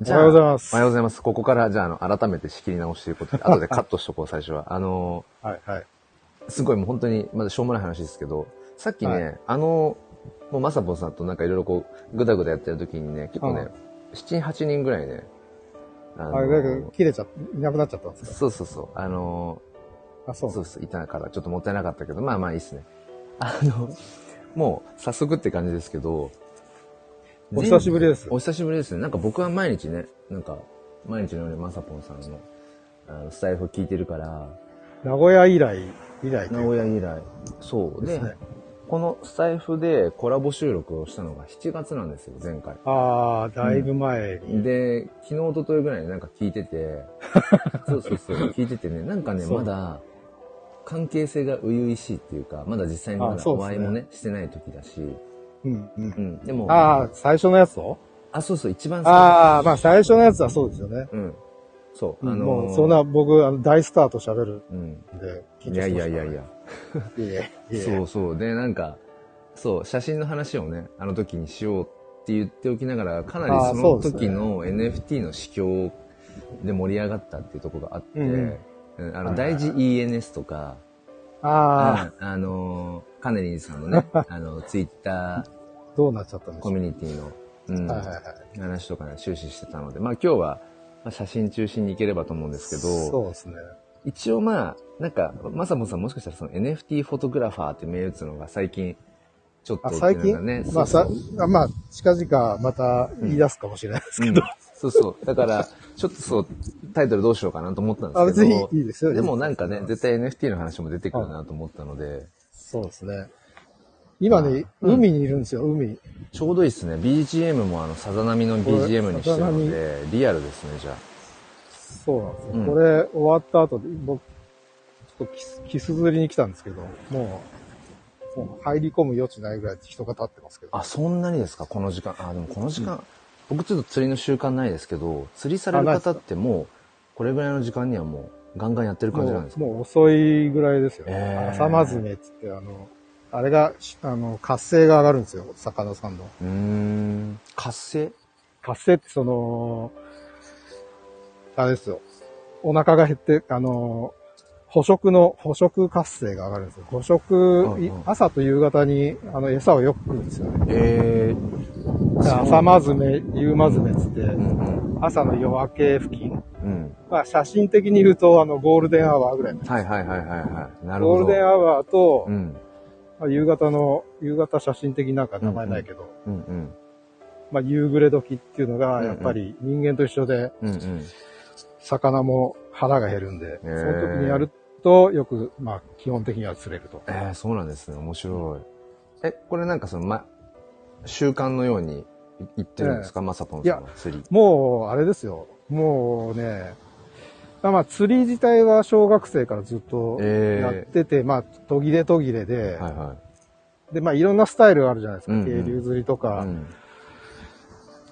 おはようございます。おはようございます。ここから、じゃあ、あの、改めて仕切り直しということで、後でカットしとこう、最初は。あのはいはい。ー、すごいもう本当に、まだしょうもない話ですけど、さっきね、はいあの、もうまさぽんさんとなんかいろいろこう、ぐだぐだやってる時にね、結構ねうん、7、8人ぐらいね、ああれだけど、切れちゃっいなくなっちゃったんですか？そうそうそう、あのあ、そうー、そうです、いたから、ちょっともったいなかったけど、まあまあいいっすね。あの、もう、早速って感じですけど、お久しぶりですお久しぶりですね。なんか僕は毎日ね、なんか、毎日のようにまさぽんさんの、あの、スタイフを聞いてるから、名古屋以来、以来と名いう古屋以来。そう。で、ね。このスタイフでコラボ収録をしたのが7月なんですよ、前回。ああ、だいぶ前に。で、昨日、一昨日ぐらいになんか聞いてて、そうそうそう、聞いててね、なんかね、まだ、関係性が初々しいっていうか、まだ実際にまだお会いもね、してない時だし、うんうんう。ん、でも、ああ、最初のやつとあ、そうそう、一番最初ああ、まあ最初のやつはそうですよね。うん。そう、うんあのーもう、そんな僕、あの大スターと喋るうん。んで、緊いや張しましたいやいやいや。いやいや そうそう。で、なんか、そう、写真の話をね、あの時にしようって言っておきながら、かなりあーその時の NFT の市況で盛り上がったっていうところがあって、うんうんあの、大事 ENS とか、あうんあのー、カネリンさんのね、あの、ツイッタあ、どうなっちゃったんでしょう。ーコミュニティの、うんはいはいはい。話とかね、終始してたので、まあ今日は、まあ、写真中心に行ければと思うんですけど、そうですね。一応まあ、なんか、まさもさんもしかしたらその NFT フォトグラファーって銘打つのが最近、ちょっとあ、って最近？いうのがね、まあさそうそう、あまあ、近々また言い出すかもしれないですけど。そうそう。だから、ちょっとそう、タイトルどうしようかなと思ったんですけど、にいいですよ。でもなんかね、絶対 NFT の話も出てくるなと思ったので、そうですね。今ね、うん海にいるんですよ、海。ちょうどいいですね。BGM もあの、さざ波の BGM にしてるのこで、リアルですね、じゃあ。そうなんですよ。うんこれ終わった後で、僕、ちょっとキスキス釣りに来たんですけど、もう、もう入り込む余地ないぐらい人が立ってますけど。あ、そんなにですか？この時間。あ、でもこの時間、僕ちょっと釣りの習慣ないですけど、釣りされる方ってもう、これぐらいの時間にはもう、ガンガンやってる感じなんですか？もう遅いぐらいですよ。えー朝まずめっつって、あの、あれが、しあの、活性が上がるんですよ、魚さんの。うーん。活性？活性ってその、あれですよ。お腹が減って、あの、捕食の、捕食活性が上がるんですよ。捕食、うんうん朝と夕方に、あの、餌をよく食うんですよね。えで朝まずめ、夕まずめっつってー。、うん朝の夜明け付近。うん。うん。まあ、写真的に言うと、あの、ゴールデンアワーぐらい。はいはいはいはいはい。なるほど。ゴールデンアワーと、うん。まあ、夕方の、夕方写真的になんか名前ないけど、うんうん。まあ、夕暮れ時っていうのが、やっぱり人間と一緒で、うんうん。魚も腹が減るんで、そへーの時にやると、よく、まあ、基本的には釣れると。えー、そうなんですね。面白い。え、これなんかその、ま、習慣のように言ってるんですか、まさぽんさんは釣り。もう、あれですよ。もうね、まあまあ、釣り自体は小学生からずっとえーやってて、まあ、途切れ途切れで、はいはで、まあ、いろんなスタイルがあるじゃないですか。うんうん渓流釣りとい。か、うん。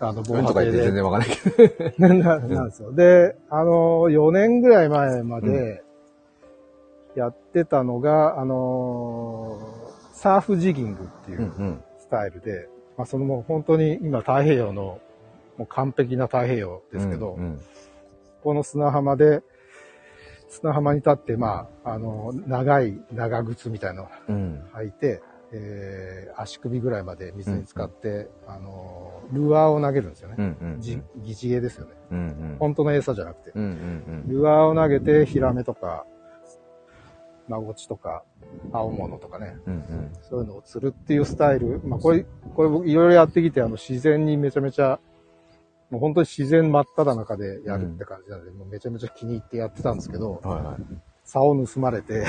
あの、防うんとか言って全。然わからないけど。ななんですよ。で、あの、4年ぐらい前までやってたのが、あの、サーフジギングっていううんうん。スタイルで、まあ、そのもう本当に今太平洋の、もう完璧な太平洋ですけど、うんうんこの砂浜で、砂浜に立って、まあ、あの、長い長靴みたいなのをうん。履いて、えー足首ぐらいまで水に浸かって、あの、ルアーを投げるんですよね。うんうん。じ疑似餌ですよね。うんうん。本当の餌じゃなくて。うんうんルアーを投げて、ヒラメとか、マゴチとか、青物とかね、うん。うんそういうのを釣るっていうスタイル。まあ、これ、これ僕いろいろやってきて、あの、自然にめちゃめちゃ、もう本当に自然真っ只中でやるって感じなので、もうめちゃめちゃ気に入ってやってたんですけど、うん。はいはい。竿を盗まれて、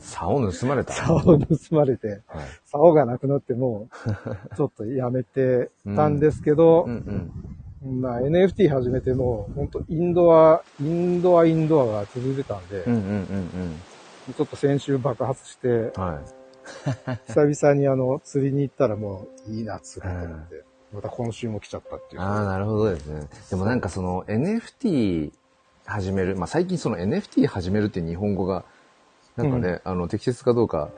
竿盗まれた？竿を盗まれて、はい。竿がなくなってもう、ちょっとやめてたんですけどう、んうん。まあ NFT 始めても、本当インドア、インドアインドアが続いてたんで、うんうんうんちょっと先週爆発してうん。、はい。久々にあの、釣りに行ったらもういいな、釣りと思って、また今週も来ちゃったっていう。ああ、なるほどですね。でもなんかその NFT 始める、まあ最近その NFT 始めるっていう日本語が、なんかね、あの、適切かどうか、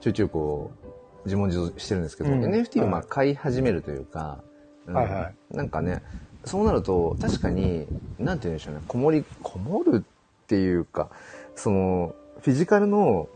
ちょいちょいこう、自問自答してるんですけど、うん NFT をまあはい買い始めるというか、うんはいはいなんかね、そうなると、確かに、なんて言うんでしょうね、こもり、こもるっていうか、その、フィジカルの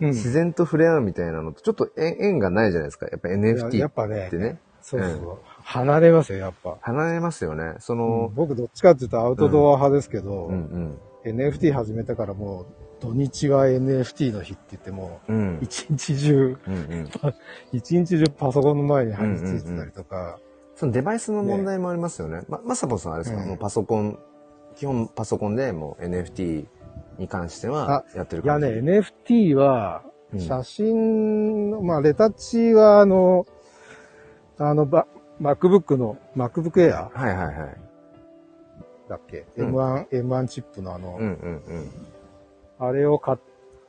うん。自然と触れ合うみたいなのと、ちょっと縁縁がないじゃないですか。やっぱ NFT やっぱねってね。そうそう。離れますよ、やっぱ。離れますよね。そうんの、僕どっちかっていうとアウトドア派ですけど、うんうん。NFT 始めてからもう土日が NFT の日って言っても、うん。一日中、うんうん。一日中パソコンの前に張り付いてたりとか、そのデバイスの問題もありますよね。ま、まさぽさんあれですか、うんもうパソコン、基本パソコンでもう NFT に関してはやってるいや感じね、NFT は、うん写真の、まあ、レタッチは、あの、あの、バ MacBook の、MacBook Air はいはいはい。だっけ、うん ?M1、M1 チップのあの、うんうんうん。あれを買っ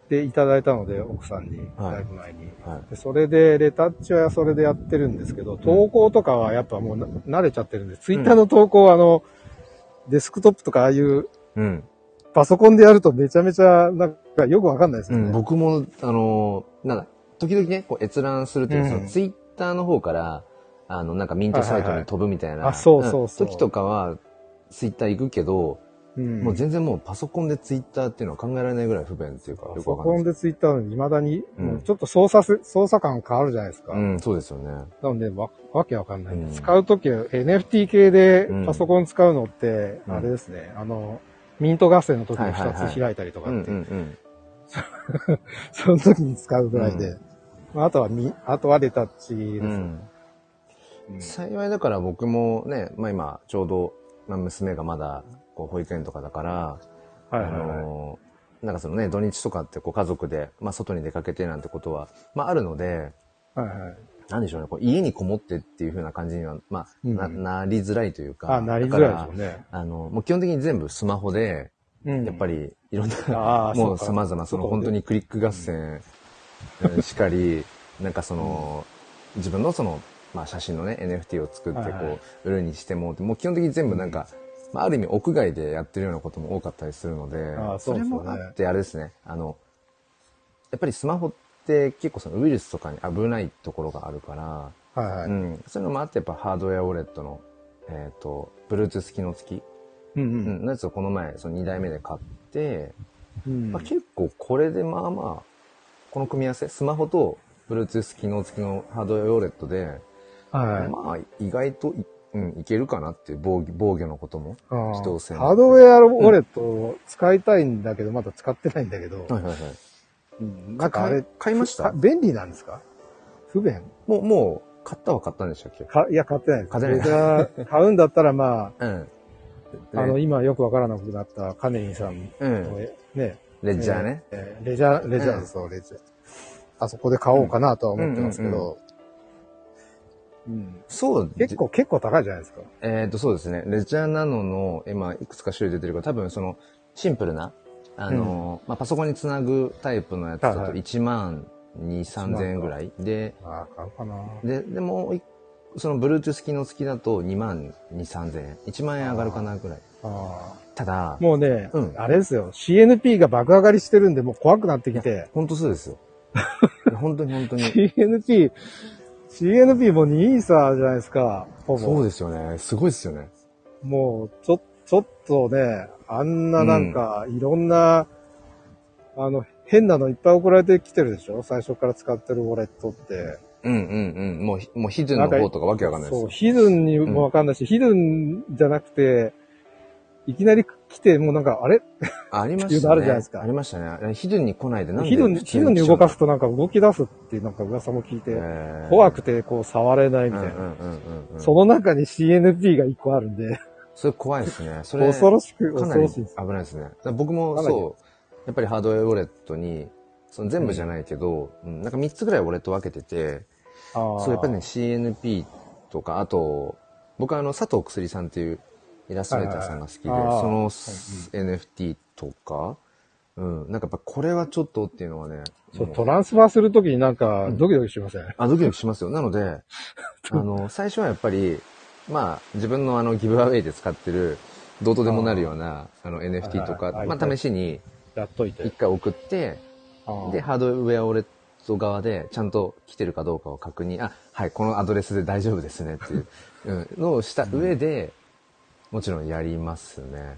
ていただいたので、奥さんに、はいだいぶ前に。はい。でそれで、レタッチはそれでやってるんですけど、投稿とかはやっぱもうな慣れちゃってるんで、ツイッターの投稿はあの、デスクトップとかああいううん。パソコンでやるとめちゃめちゃ、なんかよくわかんないですよね。うん、僕も、あのーなんだ、時々ね、こう閲覧するというか、うんそのツイッターの方から、あの、なんかミントサイトに飛ぶみたいな。あそうそうそうん時とかは、ツイッター行くけど、うんもう全然もうパソコンでツイッターっていうのは考えられないぐらい不便っていうか、よパソコンくわかんないででツイッターのに未だに、うんちょっと操作せ、操作感変わるじゃないですか。す。うん、そうですよね。なので、わ、わけわかんない。うん使うときは NFT 系でうんパソコン使うのって、うんあれですね、あの、ミント合戦の時に2はいはいはいつ開いたりとかうんって。その時に使うぐらいで、うまああとはみ、あとはレタッチです。うん。うん幸いだから僕もね、まあ今、ちょうど、まあ娘がまだ、こう、保育園とかだから、はいはいあはい。のーなんかそのね、土日とかってこう家族で、まあ外に出かけてなんてことは、まああるので、はいはい。なんでしょうね、こう家にこもってっていう風な感じには、まあ、うんな、なりづらいというか。あ、なりづらいでしょだかうね。らあの、もう基本的に全部スマホで、うんやっぱりいろんな、ああもう様々、その本当にクリック合戦うんしかり、なんかその、自分のその、まあ写真のね、NFT を作ってこはいはい。う売るにしても、もう基本的に全部なんか、まあある意味屋外でやってるようなことも多かったりするので、ああそれそうですよね。もあってあれですね、あの、やっぱりスマホって結構そのウイルスとかに危ないところがあるから、はいはい。うん、そういうのもあってやっぱハードウェアウォレットの、えっ、と、Bluetooth 機能付き、うんう。うん。ん、のやつをこの前、その2台目で買って、うん。まあ、結構これでまあまあ、この組み合わせ、スマホと Bluetooth 機能付きのハードウェアウォレットで、はい。まあ意外とい、うん、いけるかなっていう防御防御のことも。あー自動性ハードウェアウォレットを使いたいんだけど、まだ使ってないんだけど、はいはいはい。うんなんかあれ、買いました？か便利なんですか？不便？もう、もう、買ったは買ったんでしたっけ？かいや、買ってないです。買ってない買うんだったらま うん。あ、あの、レ今よくわからなくなったカネリンさんの、うん。ね、レッジャーね。えーレジャー、レジャー、うんそう、レジャー。あそこで買おうかなとは思ってますけうんうんど、うんそう、結構、結構高いじゃないですか。えっ、と、そうですね。レジャーナノの、今、いくつか種類出てるから、多分その、シンプルな、あの、まあ、パソコンにつなぐタイプのやつだとはいはい1万2、3000円ぐらい。で、ああ、買うかな。で、でもその、Bluetooth 機能付きだと2万2、3000円。1万円上がるかなぐらい。あただあ、もうね、うんあれですよ、CNP が爆上がりしてるんで、もう怖くなってきて、本当そうですよ。本当に本当に。CNP、CNP も2イーサーじゃないですか、ほぼ。そうですよね。すごいですよね。もう、ちょ、ちょっとね、あんななんか、いろんな、あの、変なのいっぱい送られてきてるでしょ？最初から使ってるウォレットって。うんうんうん。もうひ、もうヒドゥンの方とかわけわかんないですそう、よ。ヒドゥンにもわかんないし、ヒドゥンじゃなくて、いきなり来て、もうなんか、あれ？あありましたね。のあるじゃないですかありましたね。ヒドゥンに来ないでなんでヒドゥン、ヒドゥンに動かす来となんか動き出すっていうなんか噂も聞いて、えー怖くてこう触れないみたいな。その中に CNP が1個あるんで、それ怖いですね。それ、恐ろしく、恐ろしいです。ないですね。僕もそう、やっぱりハードウェアウォレットに、その全部じゃないけど、うんなんか3つぐらいウォレット分けてて、そう、やっぱりね、CNP とか、あと、僕はあの、佐藤くすりさんっていうイラストレーターさんが好きで、はいはいはい。あーその、うん NFT とか、うん、なんかやっぱこれはちょっとっていうのはね、そう、トランスファーするときになんかドキドキしません、あ、ドキドキしますよ。なので、あの、最初はやっぱり、まあ、自分のあの、ギブアウェイで使ってる、どうとでもなるような、あの、NFT とか、まあ、試しにやっといて。一。回送って、で、ハードウェアウォレット側で、ちゃんと来てるかどうかを確認、あ、はい、このアドレスで大丈夫ですねっていう、うん、のをした上で、もちろんやりますね。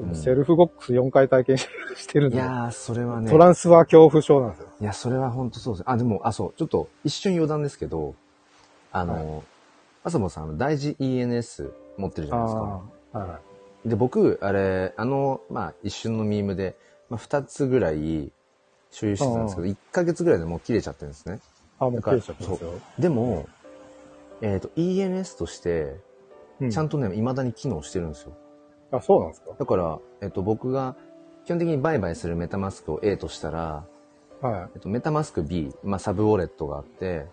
うんセルフゴックス4回体験してるんで、いやー、それはね。トランスファー恐怖症なんですよ。いや、それは本当そうですね。あ、でも、あ、そう、ちょっと一瞬余談ですけど、あの、まさぽさん、あの大事 ENS 持ってるじゃないですか。はで、僕、あれ、あの、まあ、一瞬のミームで、まあ、二つぐらい所有してたんですけど、一ヶ月ぐらいでもう切れちゃってるんですね。い。あ、もう切れちゃったんですよ。でも、えっ、と、ENS として、うちゃんとね、未だに機能してるんですよ。あ、そうなんですか？だから、えっ、と、僕が、基本的に売買するメタマスクを A としたら、はえっと、メタマスク B、まあ、サブウォレットがあって、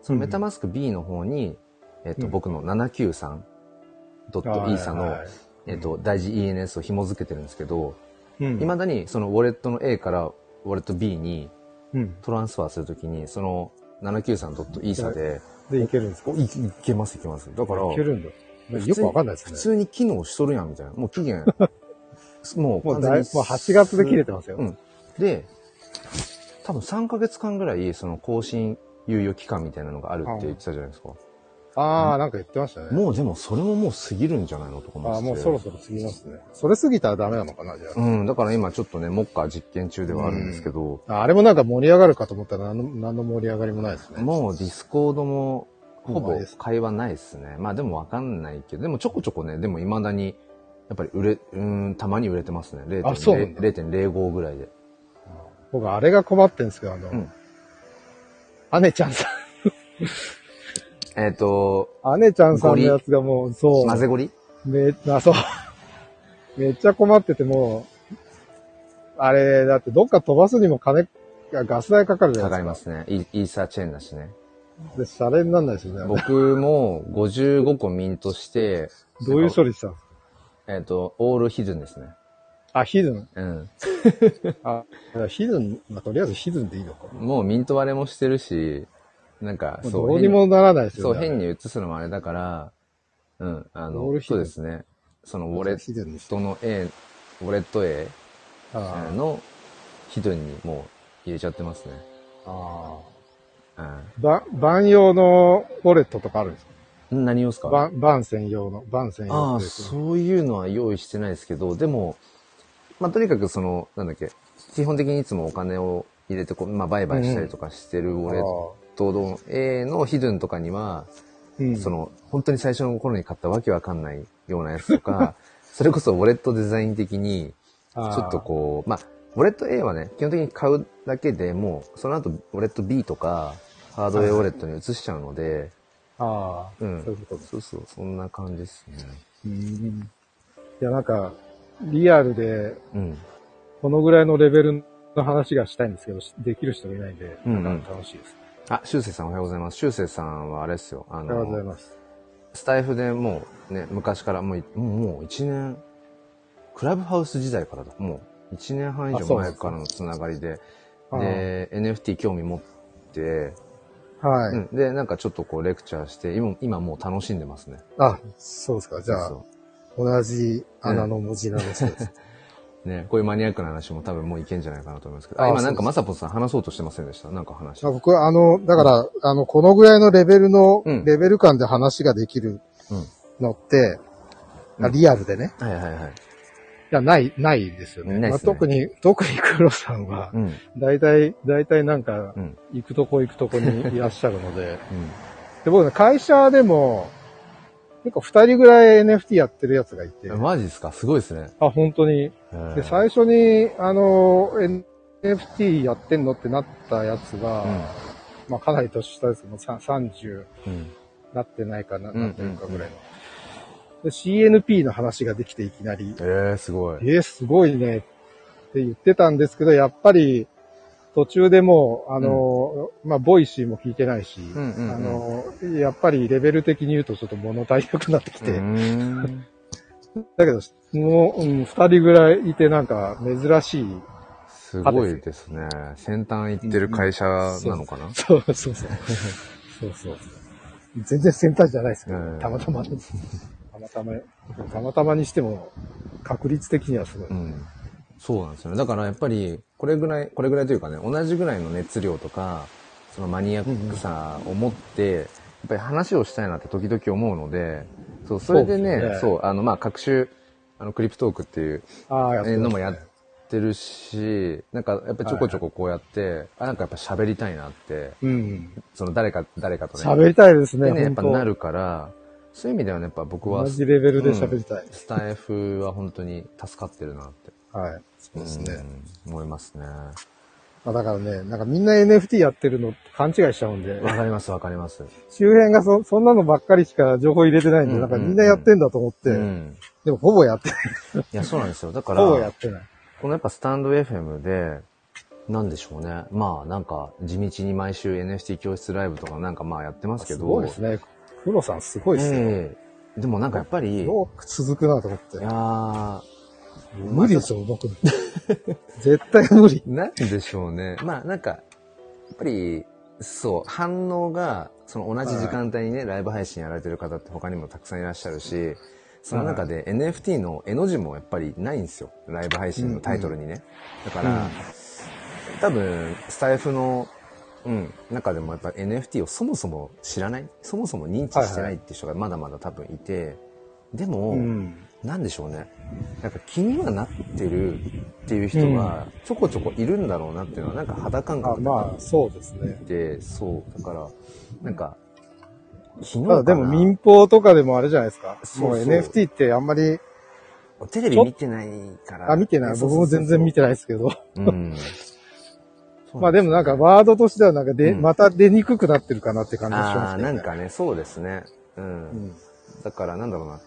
そのメタマスク B の方に、えっと、うん僕の 793.ESA の、はいえっと、大事 ENS を紐付けてるんですけど、い。うん。未だにそのウォレットの A からウォレット B にうん。トランスファーするときに、その 793.ESA で、で、いけるんですか？おいいけますいけます。だから、いけるんだ。普通によくわかんないですね。普通に機能しとるやんみたいな。もう期限、もうもうだいもう8月で切れてますよ。うん。で、多分3ヶ月間ぐらい、その更新猶予期間みたいなのがあるって言ってたじゃないですか。ああ、なんか言ってましたね。もうでもそれももう過ぎるんじゃないのとか思ああ。もうそろそろ過ぎますね。それ過ぎたらダメなのかな、じゃうん、だから今ちょっとね、モッカー実験中ではあるんですけど、あ。ああれもなんか盛り上がるかと思ったら何の何の盛り上がりもないですね。もう Discord もほぼ会話ないですね。まあでもわかんないけど、でもちょこちょこね、でも未だに、やっぱり売れ、うーん、たまに売れてますね。あそうなんだ0.0 0.05ぐらいで。僕、あれが困ってんですけど、あの、うん姉ちゃんさえっ、と、ん、姉ちゃんさんのやつがもう、そう、混ぜごり？め、あ、そう。めっちゃ困っててもう、あれ、だってどっか飛ばすにも金、ガス代かかるじゃかかないですか。りますね。イイーサーチェーンだしね。で、シャレになんないですよね。僕も55個ミントして、どういう処理したんですか？えっ、と、オールヒドゥンですね。あ、ヒドゥン？うん。あ、ヒドゥン、まあ、とりあえずヒドゥンでいいのか。もうミント割れもしてるし、なんか、もうそう。どうにもならないですそう、よね。変に移すのもあれだから、うん、あのオール、ヒドゥンそうですね。そのウォレットの A、ウォレット A のヒドゥンにもう入れちゃってますね。あうー。ば、バン用のウォレットとかあるんですか？ん。何をですか？バン、バン専用の、バン専用ああ、ってやつそういうのは用意してないですけど、でも、まあ、とにかくその、なんだっけ、基本的にいつもお金を入れてこう、まあ、売買したりとかしてるウォレットの A のヒドゥンとかには、うんそ、の、本当に最初の頃に買ったわけわかんないようなやつとか、それこそウォレットデザイン的に、ちょちょっとこう、まあ、ウォレット A はね、基本的に買うだけでもう、その後、ウォレット B とか、ハードウェアウォレットに移しちゃうので、ああ、うんそういうこと。そうそう、そんな感じですね。うん。いや、なんか、リアルで、うん。このぐらいのレベルの話がしたいんですけど、できる人がいないんで、うんうんなんか楽しいです。あ、しゅうせいさんおはようございます。しゅうせいさんはあれですよ。あありがとうございの、ます。スタイフでもうね、昔からもうい、もうもう1年、クラブハウス時代からだ。もう1年半以上前からのつながりで、あで、NFT 興味持って、はい、うん。で、なんかちょっとこうレクチャーして、今、今もう楽しんでますね。あ、そうですか。じゃあ、同じ穴の文字なの人です。ね、こういうマニアックな話も多分もういけんじゃないかなと思いますけど。あ、あ今なんかまさぽさん話そうとしてませんでした？なんか話。あ僕は、あの、だから、あの、このぐらいのレベルの、うんレベル感で話ができるうん。のって、あうんリアルでね。はいはいはい。いや、ない、ないですよね。ねまあ、特に、特に黒さんはう、ん。大体、大体なんかう、ん。行くとこ行くとこにいらっしゃるので、うん。で、僕ね、会社でも、結構二人ぐらい NFT やってるやつがいて、マジですか？すごいですね。あ、本当に。で、最初に、あの、NFT やってんのってなったやつが、まあかなり年下ですけど、さ30うん。うん。なってないかな、うんなってるかぐらいの。で、CNP の話ができていきなり、えー、すごい。えー、すごいねって言ってたんですけど、やっぱり、途中でもう、あの、まあ、 Voicy も聞いてないし、んうんうんあの、やっぱりレベル的に言うとちょっと物足りなくなってきて、だけど、もう、うん、二人ぐらいいてなんか珍しい。すごいですね。先端行ってる会社なのかな？そうそうそう。そうそう。全然先端じゃないですけど、うんたまたま。たまたま、たまたまにしても、確率的にはすごい。うん。そうなんですよね。だからやっぱり、これぐらい、これぐらいというかね、同じぐらいの熱量とか、そのマニアックさを持って、やっぱり話をしたいなって時々思うので、そう、それでね、そうねそう、あの、まあ、各種、あの、クリプトークっていうねのもやってるし、なんか、やっぱりちょこちょここうやって、あ、なんかやっぱ喋りたいなって、うん。その誰か、誰かとね。喋りたいですね、でね、やっぱなるから、そういう意味ではね、やっぱ僕は、同じレベルで喋りたい。スタイフは本当に助かってるなって。はい。そうですね。うん思いますね。まあだからね、なんかみんな NFT やってるの勘違いしちゃうんで、わかりますわかります。周辺がそ、そんなのばっかりしか情報入れてないんで、うんなんかみんなやってんだと思って、うん。でもほぼやってない。いや、そうなんですよ。だかほぼやら、ってない。このやっぱスタンド FM で、なんでしょうね。まあなんか地道に毎週 NFT 教室ライブとかなんかまあやってますけすど。ごいですね。黒さんすごいですね。ええでもなんかやっぱり、いよく続くなと思ってや。ー、無理ですよ、僕。絶対無理。なんでしょうね。まあなんか、やっぱり、そう、反応が、その同じ時間帯にね、ライブ配信やられてる方って他にもたくさんいらっしゃるし、その中で NFT の絵の字もやっぱりないんですよ。ライブ配信のタイトルにね。だから、うん多分、スタイフの、うん、中でもやっぱ NFT をそもそも知らない、そもそも認知してないっていう人がまだまだ多分いて、でも、うん。なんでしょうね。なんか気にはなってるっていう人がちょこちょこいるんだろうなっていうのはなんか肌感あ覚でまあ、そうですね。で、そう、だから、なんか、昨日ただでも民放とかでもあれじゃないですか。そうそうもう NFT ってあんまり、テレビ見てないから。あ、見てない。僕も全然見てないですけど。うん。まあでもなんかワードとしてはなんかで、うんまた出にくくなってるかなって感じがしああ、ますけど、ね。なんかね、そうですね。うん。うん。だからなんだろうな。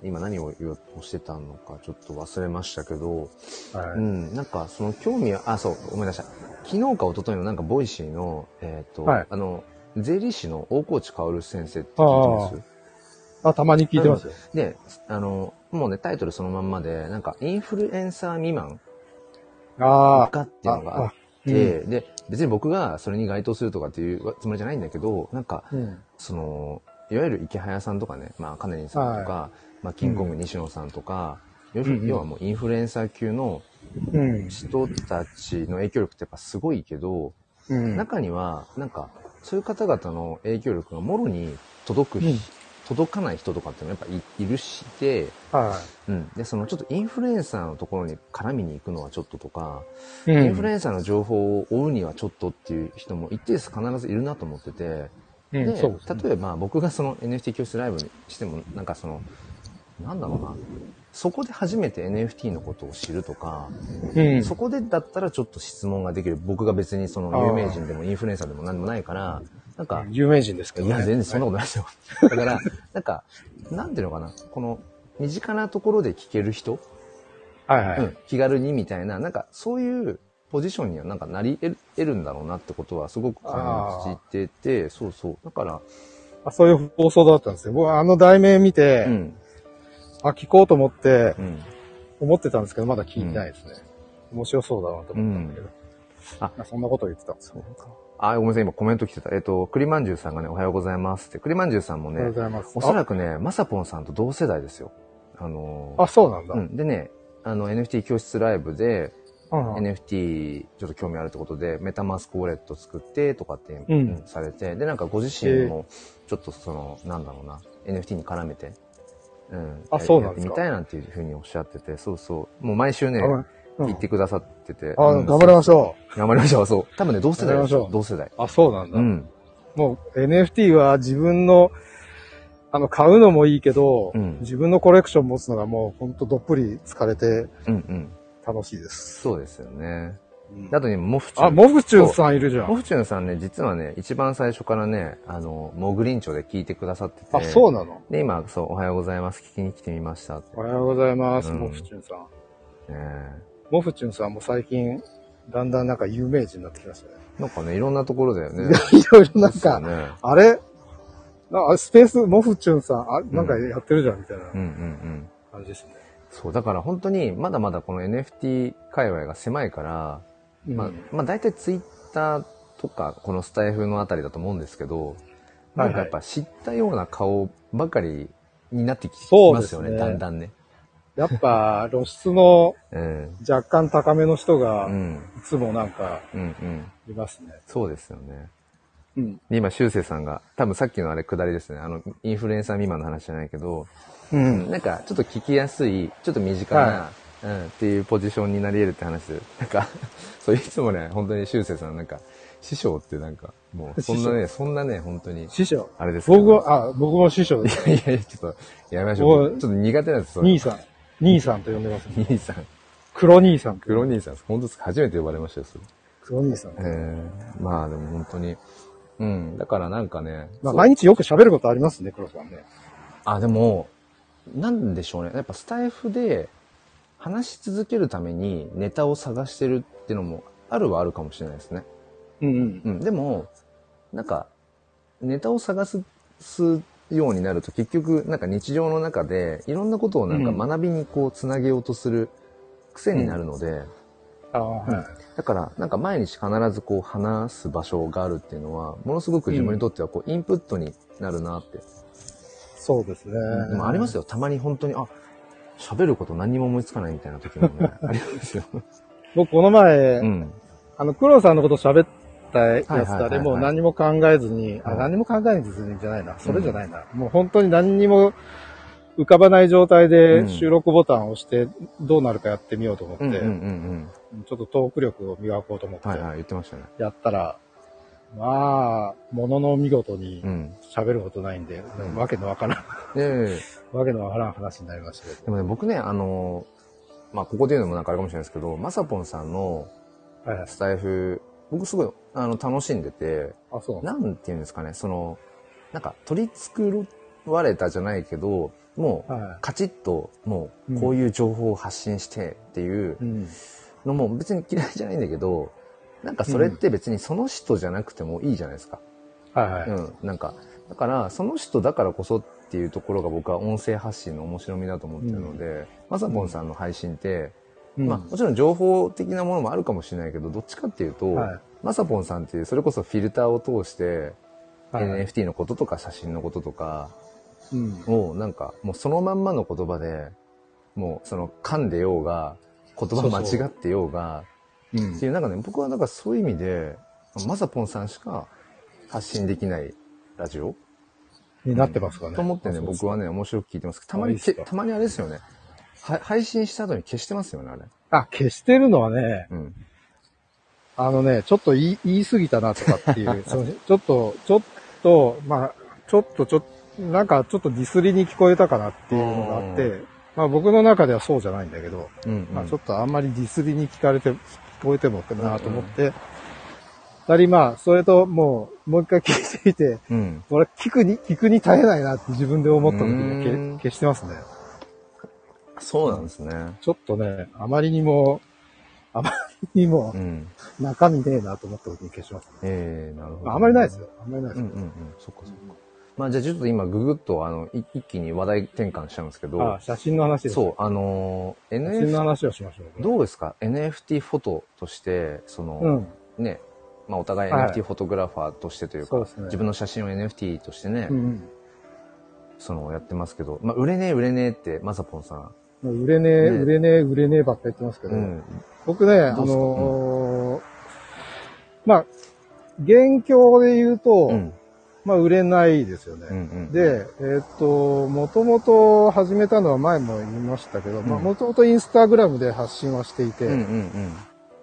今何を言おうとしてたのかちょっと忘れましたけど、はい。うん、なんかその興味は、あ、そう、思い出した。昨日か一昨日のなんか Voicy の、えっ、と、はいあの、税理士の大河内薫先生って聞いてます？あ、たまに聞いてますよ。で、あの、もうね、タイトルそのまんまで、なんか、インフルエンサー未満ああ。かっていうのがあって、で、別に僕がそれに該当するとかっていうつもりじゃないんだけど、なんか、うん。その、いわゆるイケハヤさんとかね、まあ、カネリンさんとか、まあ、キングコング西野さんとか、要うんうん要はもうインフルエンサー級のうん。人たちの影響力ってやっぱすごいけど、うん。中には、なんか、そういう方々の影響力がもろに届く、うん届かない人とかっていうのはやっぱいいるして、はうん。で、そのちょっとインフルエンサーのところに絡みに行くのはちょっととか、い。インフルエンサーの情報を追うにはちょっとっていう人も一定数必ずいるなと思ってて、うん、で、ね。例えば僕がその NFT 教室ライブにしても、なんかその、なんだろうな、そこで初めて NFT のことを知るとか、うん。そこでだったらちょっと質問ができる。僕が別にその有名人でもインフルエンサーでも何でもないから、なんか、有名人ですけどね。いや、全然そんなことないですよ。だから、なんか、なんていうのかな、この、身近なところで聞ける人、はいはい。うん、気軽にみたいな、なんか、そういうポジションにはなんかなり得るんだろうなってことはすごく感じてて、そうそう。だから、あそういう放送だったんですよ。僕はあの題名見て、うん、あ、聞こうと思ってう、ん。思ってたんですけど、まだ聞いてないですね。面白そうだなと思ったんだけど。ああ、そんなこと言ってたんですよ。そうか。あ、ごめんなさい、今コメント来てた。えっ、と、栗まんじゅうさんがね、おはようございますって。栗まんじゅうさんもありがとうね、ございます。おそらくね、まさぽんさんと同世代ですよ。あのーあ、あそうなんだ。うん。でね、あの、NFT 教室ライブで、うんうん NFT ちょっと興味あるってことで、メタマスクウォレット作ってとかって、うんうんされて、で、なんかご自身も、ちょっとその、なんだろうな、NFT に絡めて、うん。あそうなんですかやってみたいなんていうふうにおっしゃってて、そうそう。もう毎週ね、うん言ってくださってて。あ、うん頑張りましょ頑張りましょう、そう。多分ね、同世代でしょう同世代。う。あ、そうなんだ。うん。もう NFT は自分の、あの、買うのもいいけど、うん自分のコレクション持つのがもうほんとどっぷり疲れてうんうん。楽しいです。そうですよね。うんであとね、モフチュン。あ、モフチュンさんいるじゃん。モフチュンさんね、実はね、一番最初からね、あの、モグリンチョで聞いてくださってて。あ、そうなの？で、今、そう、おはようございます。聞きに来てみました。おはようございます、うんモフチュンさん。ねモフチュンさんも最近、だんだんなんか有名人になってきましたね。なんかね、いろんなところだよね。いろいろなんか、ね。あれ？なあスペース、モフチュンさん、あ、なんかやってるじゃんみたいなうんうんうん。感じですね。そう、だから本当に、まだまだこの NFT 界隈が狭いから、うんまあ、まあ大体ツイッターとか、このスタイフのあたりだと思うんですけど、なんかやっぱ知ったような顔ばかりになってきますよね、ねだんだんね。やっぱ露出のうん。若干高めの人がう、ん。いつもなんかうんうん。いますね。そうですよね。うん。で、今、修正さんが、多分さっきのあれ下りですね。あの、インフルエンサー未満の話じゃないけど、うん。なんか、ちょっと聞きやすい、ちょっと身近な、はうん、っていうポジションになり得るって話で、なんか、そういつもね、本当に修正さん、なんか、師匠ってなんか、もう、そんなね、そんなね、本当に、師匠。あれです僕は、あ、僕も師匠いです。やいやいや、ちょっと、やめましょう。ちょっと苦手なんです、それ兄さん。兄さんと呼んでます、兄さん。黒兄さん。黒兄さんです。本当ですか初めて呼ばれましたよ、それ。黒兄さん。えー、まあでも本当に。うん。だからなんかね。まあ、毎日よく喋ることありますね、黒さんね。あ、でも、なんでしょうね。やっぱスタイフで話し続けるためにネタを探してるっていうのもあるはあるかもしれないですね。うんうん。うん。でも、なんか、ネタを探すすようになると結局、なんか日常の中でいろんなことをなんか学びにこうつなげようとする癖になるので、ああ、はい。だから、なんか毎日必ずこう話す場所があるっていうのは、ものすごく自分にとってはこうインプットになるなって。そうですね。でもありますよ。たまに本当に、あ、喋ること何にも思いつかないみたいな時もね、ありますよ。僕、この前、うん。あの、黒さんのこと喋ったやつはいはいはいはいだでもう何も考えずに、あ、はい何も考えずにじゃないな。それじゃないな。もう本当に何にも浮かばない状態うでん収録ボタンを押して、どうなるかやってみようと思って。ちょっとトーク力を磨こうと思って、はいはい、言ってましたね。やったら、まあ、ものの見事にうん。喋ることないんで、うんわけのわからん、で、わけのわからん話になりましたけでもね、僕ね、あの、まあ、ここで言うのもなんかあれかもしれないですけど、まさぽんさんの。スタイフ、僕すごい、あの、楽しんでて、あ、そう。なんていうんですかね、その、なんか取り繕われたじゃないけど、もう、はカチッと、もう、こういう情報を発信してっていう。のも別に嫌いじゃないんだけど、なんかそれって別にその人じゃなくてもいいじゃないですか。はいはい。うん。なんか、だから、その人だからこそっていうところが僕は音声発信の面白みだと思ってるので、まさぽんさんの配信って、うんまあもちろん情報的なものもあるかもしれないけど、どっちかっていうと、はいまさぽんさんっていうそれこそフィルターを通して、NFT のこととか写真のこととかうん。をなんかもうそのまんまの言葉で、もうその噛んでようが、言葉間違ってようが、うんっていうなんかね、僕はなんかそういう意味で、まさぽんさんしか発信できないラジオになってますかね。と思ってね、僕はね、面白く聞いてます。たまにけ、あいいっすかたまにあれですよね。は配信した後に消してますよね、あれ。あ、消してるのはね、うん。あのね、ちょっと言い言い過ぎたなとかっていう、そのちょっと、ちょっと、まあ、ちょっと、ちょっと、なんかちょっとディスりに聞こえたかなっていうのがあって、まあ僕の中ではそうじゃないんだけど、うん、うん。まあちょっとあんまりディスりに聞かれて、聞こえてもなと思って、二人まあ、それともう、もう一回聞いてみて、うん。俺聞くに、聞くに耐えないなって自分で思った時に消してますね。そうなんですね。ちょっとね、あまりにも、あまりにもうん。中身ねえなと思った時に消しますね。ええなるほど。あまりないですよ。あんまりないですよ。うんうんうん。そっかそっか。まあじゃあちょっと今ググッとあの、い一気に話題転換しちゃうんですけど、あ写真の話です。そう、あのー、写真の NFT、話をしましょう。どうですか ?NFT フォトとして、その、うん。ね、まあお互いはい NFT フォトグラファーとしてというか、そうですね自分の写真を NFT としてね、うんうん。そのやってますけど、まあ売れねえ売れねえってまさぽんさん、もう売れねえ、ね売れねえ、売れねえばっか言ってますけど、うん。僕ね、あのーまあ、現況で言うと、うん。まあ、売れないですよね。うんうん。、で、えーっと、もともと始めたのは前も言いましたけど、まあ、うんもともとインスタグラムで発信はしていて、うんうんうん。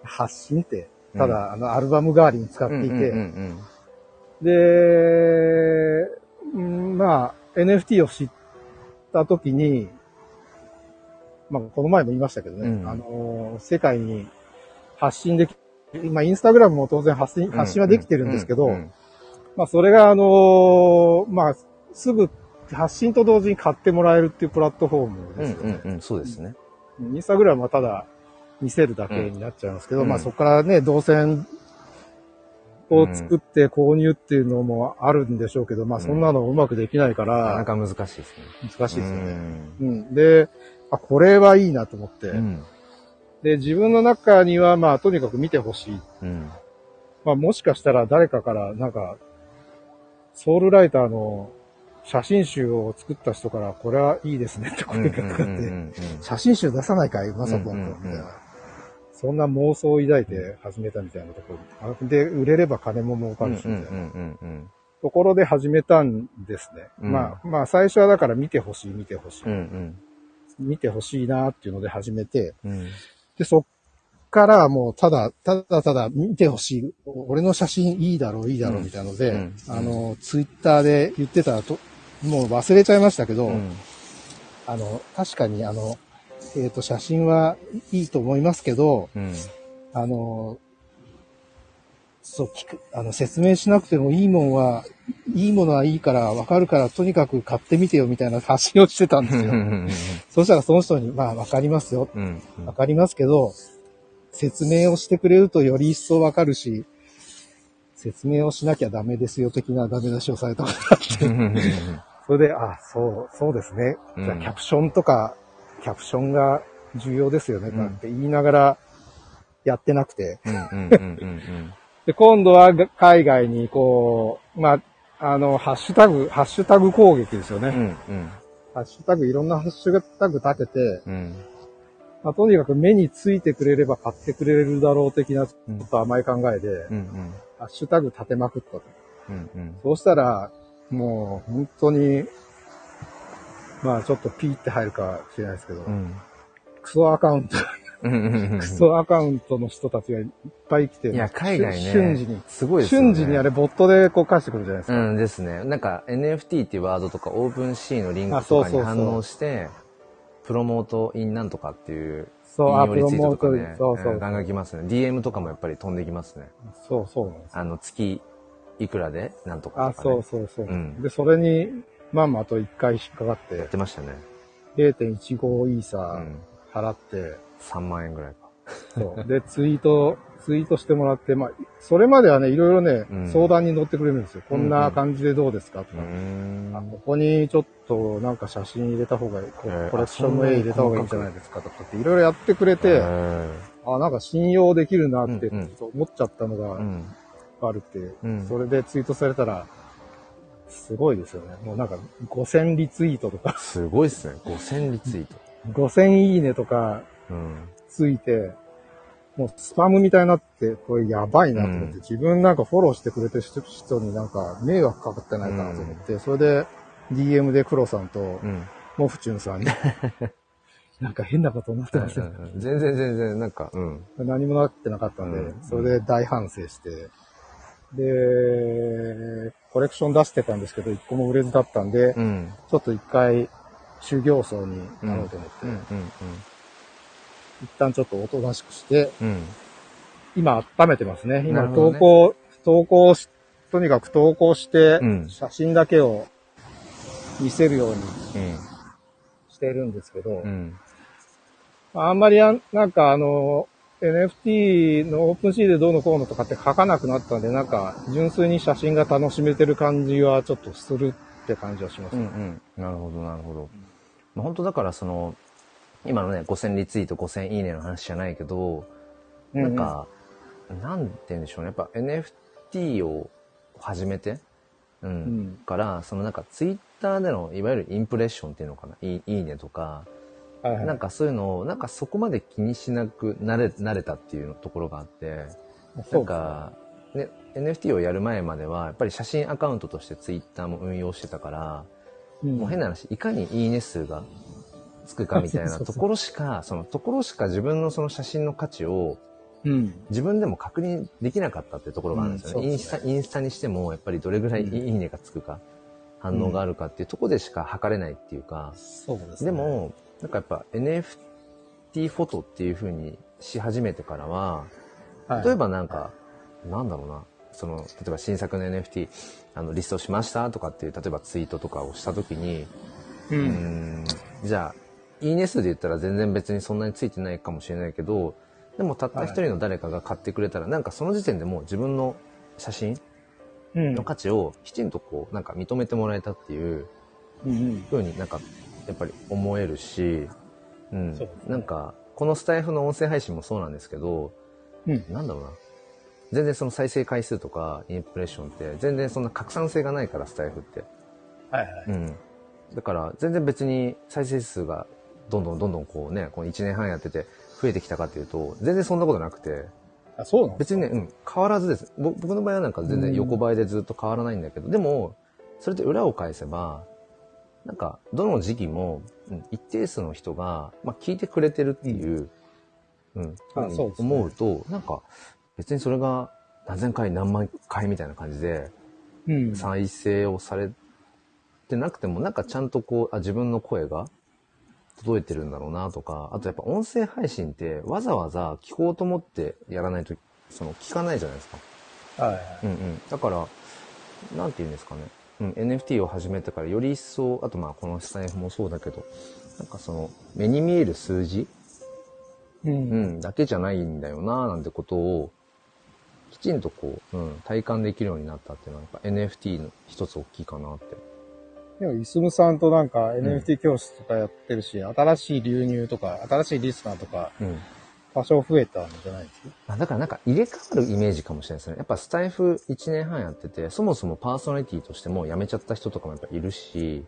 発信って、ただ、あの、アルバム代わりに使っていて、うんで、うんまあ、NFT を知ったときに、まあ、この前も言いましたけどね、うんあの、世界に発信でき、まあ、インスタグラムも当然発信、うん発信はできてるんですけど、うんうんまあ、それが、あの、まあ、すぐ発信と同時に買ってもらえるっていうプラットフォームうんですよね。うんうん、そうですね。インスタグラムはただ見せるだけになっちゃいますけど、うんまあそこからね、動線を作って購入っていうのもあるんでしょうけど、まあそんなのうまくできないか、なからなか難しいですね。難しいですよね。ね。うん。で、あ、これはいいなと思って、うん。で、自分の中にはまあとにかく見てほしい。うん。まあもしかしたら誰かからなんか、ソウルライターの写真集を作った人から、これはいいですねって声がかかって、写真集出さないかいまさぽんと、みたいな。そんな妄想を抱いて始めたみたいなところ。あで、売れれば金も儲かるし、みたいなうんところで始めたんですね。うんまあ、まあ、最初はだから見てほしい、見てほしい。うんうん見てほしいなっていうので始めて、うん。で、そっからもうただ、ただただ見てほしい。俺の写真いいだろう、いいだろう、みたいなので、うん。あの、ツイッターで言ってたと、もう忘れちゃいましたけど、うん。あの、確かにあの、えっ、と、写真はいいと思いますけど、うん。あの、そう、聞く、あの、説明しなくてもいいもんは、いいものはいいから、わかるから、とにかく買ってみてよ、みたいな発信をしてたんですよ。そしたらその人に、まあ、わかりますよ。うんわかりますけど、説明をしてくれるとより一層わかるし、説明をしなきゃダメですよ、的なダメ出しをされたことがあって。それで、あ、そう、そうですね。うんじゃあキャプションとか、キャプションが重要ですよね、うんなんて言いながらやってなくて。うんうんうんうんで、今度はが海外にこう、まあ、あの、ハッシュタグ、ハッシュタグ攻撃ですよね。うんうん。ハッシュタグ、いろんなハッシュタグ立てて、うん。まあ、とにかく目についてくれれば買ってくれるだろう的な、ちうん。ょっと甘い考えで、うんハッシュタグ立てまくったと。うんうん。そうしたら、もう本当に、まあちょっとピーって入るかもしれないですけど、うん。クソアカウント、うんうんうんクソアカウントの人たちがいっぱい来て、いや、海外ね。瞬時に、すごいですよね。瞬時にあれボットでこう返してくるじゃないですか。うんですね。なんか NFT っていうワードとかオープンシーのリンクとかに反応して、プロモートインなんとかっていうそう、あ、プロモートトとかね、そうそううんガンガン来ますね。DM とかもやっぱり飛んできますね。そう、そうなんです。あの、月いくらでなんとかあ、とか、ね。そうそうそう。うんで、それに、まあまああと1回引っかかっ、やっててましたね。0.15イーうサん。払って、3万円ぐらいか。そう。で、ツイート、ツイートしてもらって、まあ、それまではね、いろいろね、うん相談に乗ってくれるんですよ。こんな感じでどうですかとうか。ーあこん。こにちょっとなんか写真入れた方がいい、コえーコレクションの絵入れた方がいいんじゃないですかとかっていろいろやってくれて、えあ、なんか信用できるなってうんうん思っちゃったのーがうん。あるって、うんそれでツイートされたら、すごいですよね。もうなんか5000リツイートとか、すごいっすね。5000リツイート。5000いいねとかうん。ついて、もうスパムみたいになって、これやばいなと思って、うん自分なんかフォローしてくれてる人になんか迷惑かかってないかなと思って、それで DM で黒さんとうん。モフチュンさんに、なんか変なことになってますよ。うん全然全然、なんか、うん。何もなってなかったんで、うんそれで大反省して、で、コレクション出してたんですけど、一個も売れずだったんで、うん。ちょっと一回修行僧になろうと思って、うん。うん。一旦ちょっとおとなしくして、うん。今温めてますね。今投稿、投稿し、とにかく投稿してう、ん写真だけを見せるようにうん。してるんですけど、うん。あんまりなんかあの、NFT のオープンシーでどうのこうのとかって書かなくなったんで、なんか純粋に写真が楽しめてる感じはちょっとするって感じはしますうん。うね。ん。なるほど、なるほど。まあ、本当だから、その、今のね、5000リツイート、5000いいねの話じゃないけど、うなん、か、なんて言うんでしょうね。やっぱ NFT を始めて、うん。うん。から、そのなんかツイッターでのいわゆるインプレッションっていうのかな。いいいいねとか、はいはい。なんかそういうのを、なんかそこまで気にしなくなれ、なれたっていうところがあって、なんか、ね、NFT をやる前までは、やっぱり写真アカウントとしてツイッターも運用してたから、うん、もう変な話、いかにいいね数がつくかみたいな ところしか、そのところしか自分のその写真の価値をうん。自分でも確認できなかったっていうところがあるんですよね。うんインスタ、インスタにしても、やっぱりどれぐらいいいねがつくか、反応があるかっていうところでしか測れないっていうか、そうですね。で、も、なんかやっぱ NFT フォトっていう風にし始めてからは、はい、例えばなんか、なんだろうな、その、例えば新作の NFT、あの、リストしましたとかっていう、例えばツイートとかをしたときに、う。うんーん、じゃあ、いいね数で言ったら全然別にそんなについてないかもしれないけど、でもたった一人の誰かが買ってくれたら、なんかその時点でもう自分の写真うん。の価値をきちんとこう、なんか認めてもらえたっていううん風になんか、やっぱり思えるし、うん。なんか、このスタイフの音声配信もそうなんですけど、うん。なんだろうな。全然その再生回数とかインプレッションって全然そんな拡散性がないから、スタイフって。はいはい。うん。だから全然別に再生数がどんどんどんどんこうね、この1年半やってて増増えてきたかっていうと、全然そんなことなくて、あ、そうなん別にね、うん、変わらずです。ぼ僕の場合はなんか全然横ばいでずっと変わらないんだけど、でも、それって裏を返せば、なんか、どの時期も、うん一定数の人が、まあ、聞いてくれてるっていう、うん、うですね思うと、なんか、別にそれが何千回何万回みたいな感じで、うん。再生をされてなくても、なんかちゃんとこう、あ、自分の声が届いてるんだろうなとか、あとやっぱ音声配信ってわざわざ聞こうと思ってやらないと、その聞かないじゃないですか。はいはい。うんうん。だから、なんて言うんですかね。うん、NFT を始めてからより一層、あとまあこのスタイフもそうだけど、なんかその、目に見える数字、う。うんん、だけじゃないんだよななんてことを、きちんとこう、うん、体感できるようになったっていうのは、NFT の一つ大きいかなって。でも、イスムさんとなんか NFT 教室とかやってるし、新しい流入とか、新しいリスナーとか、うん。多少増えたんじゃないですか？まあ、だからなんか入れ替わるイメージかもしれないですね。やっぱスタイフ1年半やってて、そもそもパーソナリティとしてもう辞めちゃった人とかもやっぱいるし。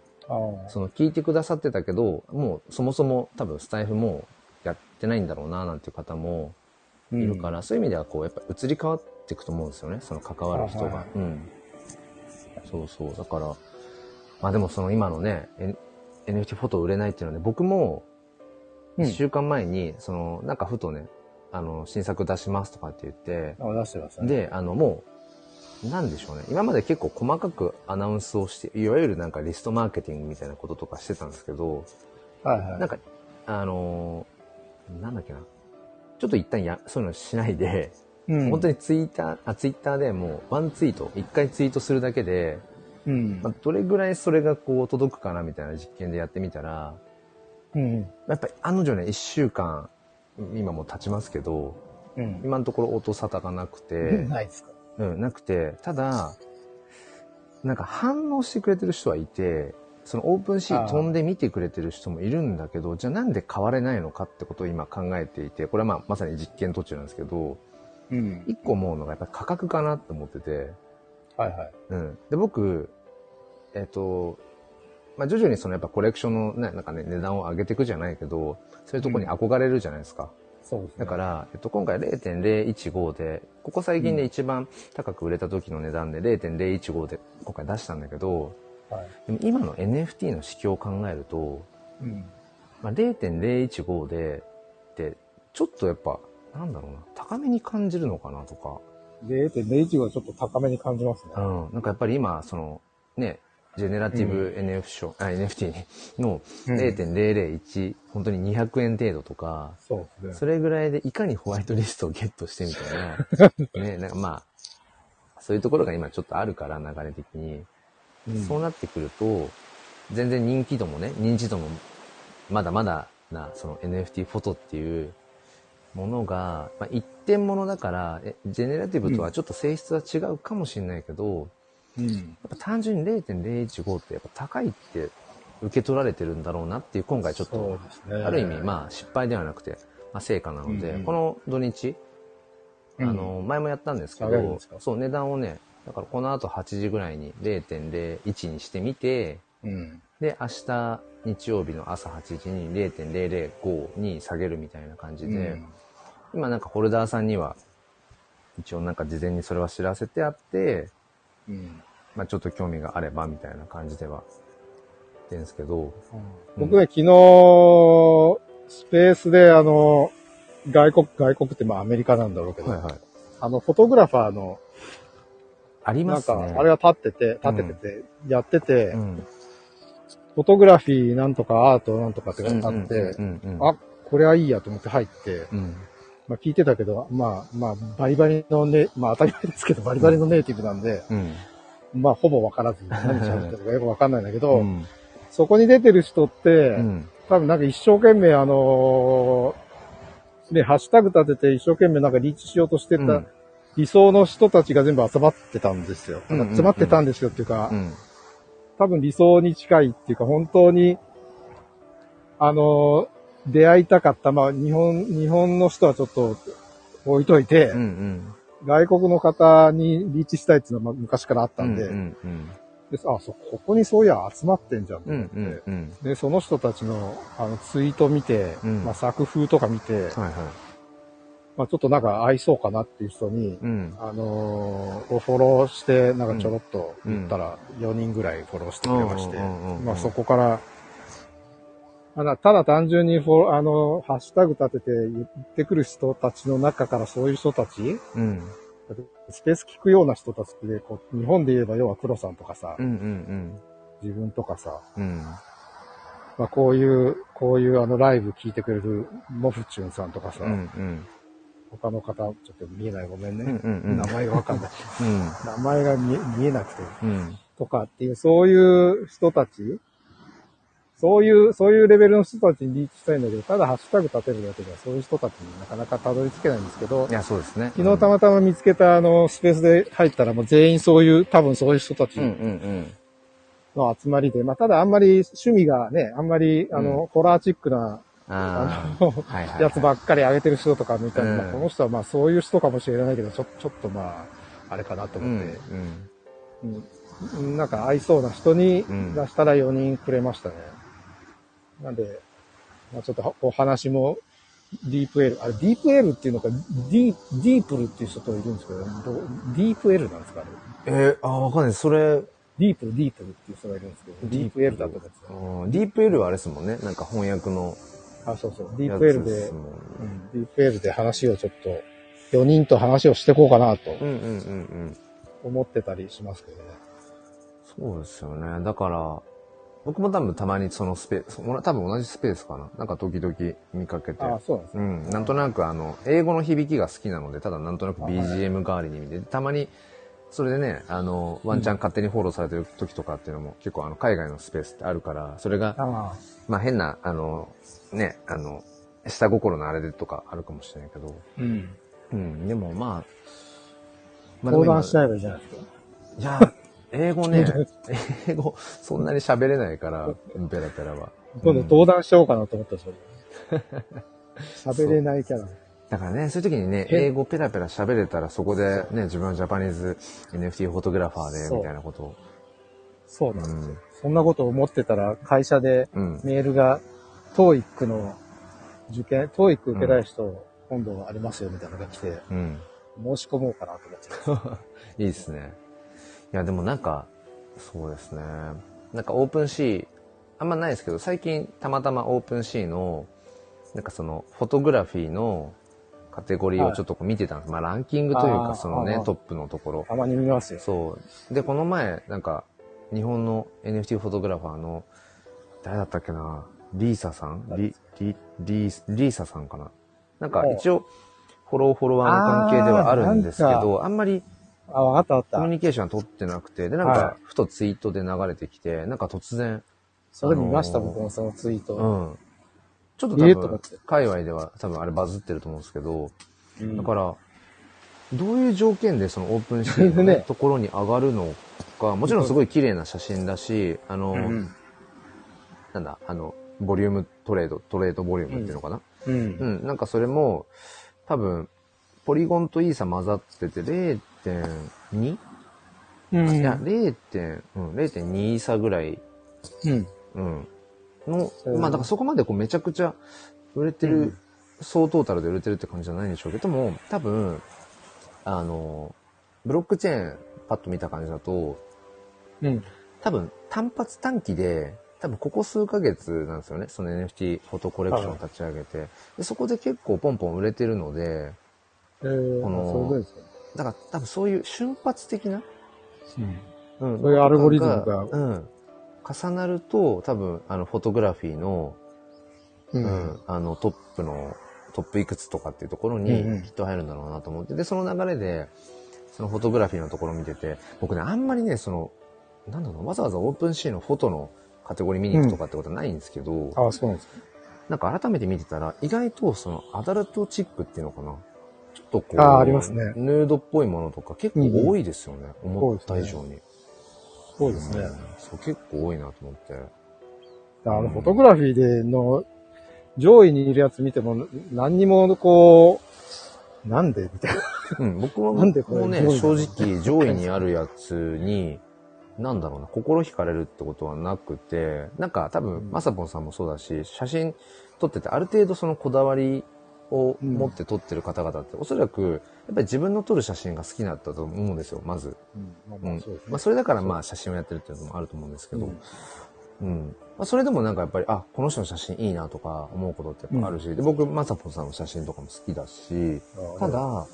その聞いてくださってたけど、もうそもそも多分スタイフもやってないんだろうななんていう方もいるから、そういう意味ではこうやっぱ移り変わっていくと思うんですよね。その関わる人がはいはい。うん。そうそう。だから、まあでもその今のね、N- NFT フォト売れないっていうのはね、僕もうん一週間前に、その、なんかふとね、あの、新作出しますとかって言って、あ出してましたね。で、あの、もう、なんでしょうね。今まで結構細かくアナウンスをして、いわゆるなんかリストマーケティングみたいなこととかしてたんですけど、はいはい。なんか、あのーなんだっけな。ちょっと一旦や、そういうのしないで、うん、本当にツイッター、あ、ツイッターでもうワンツイート、一回ツイートするだけで、うんまあ、どれぐらいそれがこう届くかなみたいな実験でやってみたら、うん。やっぱり案の定ね、一週間、今もう経ちますけど、うん。今のところ音沙汰がなくて、ないですか？うん、なくて、ただ、なんか反応してくれてる人はいて、そのオープンシー飛んで見てくれてる人もいるんだけど、じゃあなんで変われないのかってことを今考えていて、これはまあまさに実験途中なんですけど、うん。一個思うのがやっぱり価格かなって思ってて、はいはい。うん。で、僕、えっ、と、まあ徐々にそのやっぱコレクションのね、なんかね、値段を上げていくじゃないけど、そういうところに憧れるじゃないですか。そうですね。だから、えっと、今回0.015で、ここ最近で一番高く売れた時の値段で0.015で今回出したんだけど、はい。でも今の NFT の市況を考えると、うん。まあ、0.015で、で、ちょっとやっぱ、なんだろうな、高めに感じるのかなとか、0.01はちょっと高めに感じますね。うん、なんかやっぱり今、その、ね、ジェネラティブ NF 賞、あ NFT のうん。0.001、本当に200円程度とか、そうですね。それぐらいでいかにホワイトリストをゲットしてみたいな、ね、なんかまあ、そういうところが今ちょっとあるから、流れ的に。うん。そうなってくると、全然人気度もね、認知度もまだまだな、その NFT フォトっていうものが、まあ、一点物だから、えジェネラティブとはちょっと性質は違うかもしれないけど、うん。やっぱ単純に0.015ってやっぱ高いって受け取られてるんだろうなっていう今回ちょっと、ね。ある意味まあ失敗ではなくて、まあ成果なので、うんうんこの土日、うんあの、前もやったんですけどそう、値段をね、だからこの後8時ぐらいに0.01にしてみて、うん。で、明日日曜日の朝8時に0.005に下げるみたいな感じで、今なんかホルダーさんには、一応なんか事前にそれは知らせてあって、うん。まあちょっと興味があればみたいな感じでは、言ってんですけど、僕ね、昨日、スペースであの、外国、外国ってまあアメリカなんだろうけど、はいはい。あの、フォトグラファーの、ありなんかますね。、あれが立ってて、立ててて、やってて、うん、フォトグラフィーなんとかアートなんとかってあって、うんうんうん、あ、これはいいやと思って入って、うん、まあ聞いてたけど、まあまあ、バリバリのね、まあ当たり前ですけど、バリバリのネイティブなんで、うん、まあほぼわからず、何喋ってるかよくわかんないんだけど、うん、そこに出てる人って、うん、多分なんか一生懸命あのーね、ハッシュタグ立てて一生懸命なんかリーチしようとしてたうん。理想の人たちが全部集まってたんですよ。うんうんうん集まってたんですよっていうか、うん、多分理想に近いっていうか、本当に、あのー出会いたかった、まあ日本、日本の人はちょっと置いといて、うん、うん、外国の方にリーチしたいっていうのはまあ昔からあったんで、うん、うん、で、あ、そ、ここにそういや集まってんじゃんとうん思って、うんうん。で、その人たちの、あの、ツイート見て、うん。まあ、作風とか見て、はいはい。まあ、ちょっとなんか合いそうかなっていう人に、うん。あのーフォローして、なんかちょろっと言ったら、4人ぐらいフォローしてくれまして。うんうんうんうん、まあそこから、ただ、ただ単純にフォあの、ハッシュタグ立てて言ってくる人たちの中からそういう人たち、うん。スペース聞くような人たちって、こう、日本で言えば要は黒さんとかさうんう、ん自分とかさ、うん。うん。まあこういう、こういうあのライブ聞いてくれるモフチュンさんとかさ、うんうん。他の方、ちょっと見えないごめんね。うんうんうん名前がわかんない。うん。名前が見え見えなくて。うん。とかっていう、そういう人たちそういう、そういうレベルの人たちにリーチしたいんだけど、ただハッシュタグ立てるだけではそういう人たちになかなかたどり着けないんですけどい、や、そうですね。昨日たまたま見つけたあのスペースで入ったらもう全員そういう、多分そういう人たちの集まりで、まあただあんまり趣味がね、あんまりあの、うホラーチックなうん。ああの。やつばっかり上げてる人とか見たら、この人はまあそういう人かもしれないけど、ちょ、ちょっとまあ、あれかなとうん思って、うん。うんなんか合いそうな人にうん出したら4人くれましたね。なんで、まあ、ちょっとはお話も、ディープ L、あれ、ディープ L っていうのか、ディー、ディープルっていう人といるんですけど、どうディープ L なんですかね。えー、あ、わかんない。それ、ディープル、ディープルっていう人がいるんですけど、ディープ L だと思ってうんディープ L はあれですもんね。なんか翻訳のた。あ、そうそう。ディープ L で、でディープ L で話をちょっと、4人と話をしていこうかなとうんうんうんうん。思ってたりしますけどね。そうですよね。だから、僕も多分たまにそのスペース、多分同じスペースかな。なんか時々見かけて。あ、そうなんですね。うん。なんとなくあの、英語の響きが好きなので、ただなんとなく BGM 代わりに見て、たまに、それでね、あの、ワンチャン勝手にフォローされてる時とかっていうのも結構あの、海外のスペースってあるから、それが、あまあ変な、あの、ね、あの、下心のあれでとかあるかもしれないけど、あ。うん。うん、でもまあ、まあ相談しちゃえばいいじゃないですか。いや、英語ね、英語、そんなに喋れないから、ペラペラは。今度登壇しようかなと思った、それ。喋れないキャラ。だからね、そういう時にね、へ英語ペラペラ喋れたら、そこでね、自分はジャパニーズ NFT フォトグラファーで、みたいなことを。そうなんですよ。そんなことを思ってたら、会社でうん。メールが、TOEIC の受験、TOEIC 受けたい人、今度ありますよみたいなのが来て、うん。申し込もうかなと思って。いいですね。いや、でもなんか、そうですね。なんか OpenSea、あんまないですけど、最近たまたま OpenSea の、なんかその、 Photography のカテゴリーをちょっとこう見てたんです。まあランキングというか、そのねトップのところ。たまに見ますよ。そう。で、この前、なんか、日本の NFT フォトグラファーの、誰だったっけな？リーサさん？リ、リ、リー、リーサさんかな？なんか一応、フォローフォロワーの関係ではあるんですけど、あんまりあ、わかったわかった。コミュニケーションは取ってなくて、で、なんはか、ふとツイートで流れてきて、なんか突然、それ見ました、あのー僕もそのツイート。うん。ちょっと多分えー？と思って、界隈では多分あれバズってると思うんですけど、うんだから、どういう条件でそのオープンシーンの、ねねところに上がるのか、もちろんすごい綺麗な写真だし、あの、うんなんだ、あの、ボリュームトレード、トレードボリュームっていうのかな？うん。うん、なんかそれも、多分、ポリゴンとイーサ混ざってて 0.2? うん。いや、0. 点、うん、0.2イーサぐらい、うん。うん、の、うんまあだからそこまでこうめちゃくちゃ売れてる、うん総トータルで売れてるって感じじゃないんでしょうけども、多分、あの、ブロックチェーンパッと見た感じだと、うん。多分単発短期で、多分ここ数ヶ月なんですよね。その NFT フォトコレクションを立ち上げて。でそこで結構ポンポン売れてるので、えー、このそうですか。だから多分そういう瞬発的な、うん。うんそういうアルゴリズムがうん。重なると、多分、あの、フォトグラフィーの、ううん、あの、トップの、トップいくつとかっていうところうんにうんきっと入るんだろうなと思って、で、その流れで、そのフォトグラフィーのところを見てて、僕ね、あんまりね、その、なんだろう、わざわざオープンシーのフォトのカテゴリー見に行くとかってことはないんですけど、あ、そうなんですか。なんか改めて見てたら、意外とそのアダルトチックっていうのかな。ちょっとこう、あーありますねヌードっぽいものとか結構多いですよね。思った以上に。そうですね。そう、結構多いなと思って。あの、フォトグラフィーでの、上位にいるやつ見ても、何にもこう、なんでみたいな。うん、僕は なんでこれもうね、正の直上位にあるやつに、なんだろうな、心惹かれるってことはなくて、なんか多分、まさぽんさんもそうだし、写真撮ってて、ある程度そのこだわりを持って撮ってる方々って、おそらく、やっぱり自分の撮る写真が好きだったと思うんですよ、まず。うん。まあそれだからまあ写真をやってるっていうのもあると思うんですけど、うん。うん。まあ、それでもなんかやっぱり、あ、この人の写真いいなとか思うことってやっぱあるし、で、僕、まさぽんさんの写真とかも好きだし、た、だ、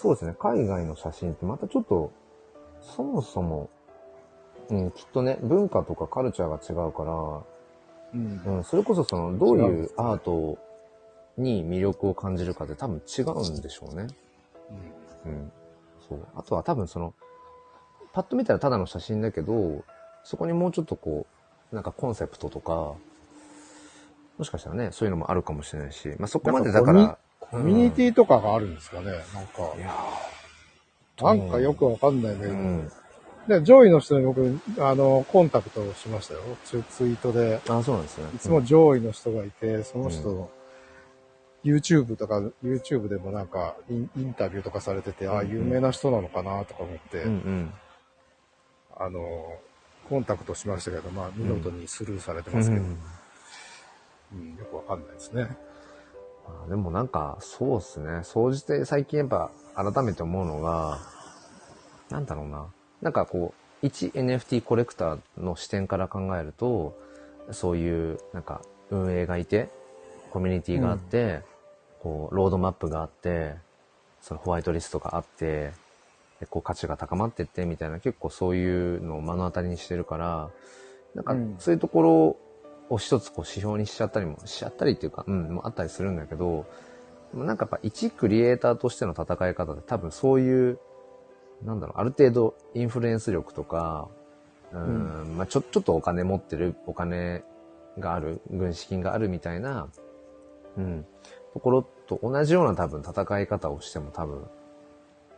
そうですね、海外の写真ってまたちょっと、そもそも、うん、きっとね、文化とかカルチャーが違うかうん。ら、うん、それこそその、どういうアートに魅力を感じるかって多分違うんでしょうね。うん。そう。あとは多分その、パッと見たらただの写真だけど、そこにもうちょっとこう、なんかコンセプトとか、もしかしたらね、そういうのもあるかもしれないし、まあそこまでだから、コミュニティとかがあるんですかね、なんか。いやなんかよくわかんないんだけど、うん。で、上位の人に僕、あの、コンタクトをしましたよ。ツツイートで。あ、そうなんですね。いつも上位の人がいて、その人の、YouTube とか、YouTube でもなんかイン、インタビューとかされてて、ああ、有名な人なのかなとか思って、うんうん。あの、コンタクトしましたけど、まあ、見事にスルーされてうますけど、んうんよくわかんないですね。あでもなんか、そうっすね。総じて最近やっぱ改めて思うのが、なんだろうな。なんかこう、一 NFT コレクターの視点から考えると、そういうなんか運営がいて、コミュニティがあって、こう、ロードマップがあって、そのホワイトリストがあって、でこう価値が高まってってみたいな結構そういうのを目の当たりにしてるから、なんかうん。そういうところを一つこう指標にしちゃったりもしちゃったりっていうか、うん、もあったりするんだけど、でもなんかやっぱ一クリエイターとしての戦い方って多分そういう、なんだろう、ある程度インフルエンス力とか、うん、まあちょ、ちょっとお金持ってる、お金がある、軍資金があるみたいな、うん、ところと同じような多分戦い方をしても多分、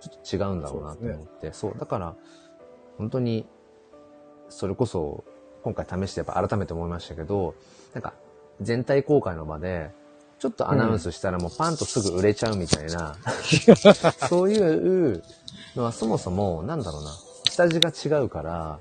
ちょっと違うんだろうなと思って、そう,、だから、本当に、それこそ、今回試してやっぱ改めて思いましたけど、なんか、全体公開の場で、ちょっとアナウンスしたらもうパンとすぐ売れちゃうみたいな、そういうのはそもそも、なんだろうな、下地が違うから、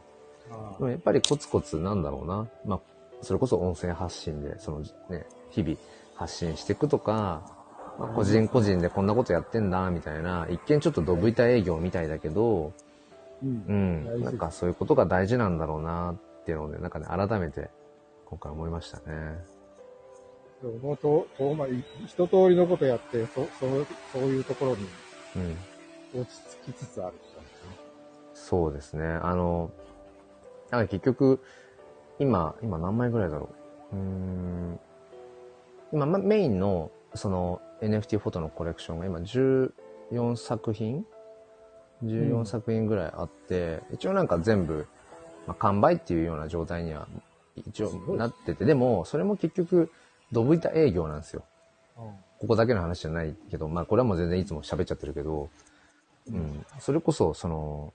でもやっぱりコツコツなんだろうな。まあ、それこそ音声発信で、そのね、日々発信していくとか、まあ、個人個人でこんなことやってんだ、みたいな、一見ちょっとドブ板営業みたいだけど、うんうんなんかそういうことが大事なんだろうな、っていうので、なんかね、改めて、今回思いましたね。でもととまあ、い一通りのことやって、そそうそういうところにうん。落ち着きつつある人なん。そうですね。あの、なんか結局、今、今何枚ぐらいだろう。うーん。今、まメインの、その NFT フォトのコレクションが今14作品？う ?14 ん作品ぐらいあって、一応なんか全部、まあ、完売っていうような状態には一応なってて、でも、それも結局、ドブ板営業なんですよ。ここだけの話じゃないけど、まあこれはもう全然いつも喋っちゃってるけど、うん。それこそ、その、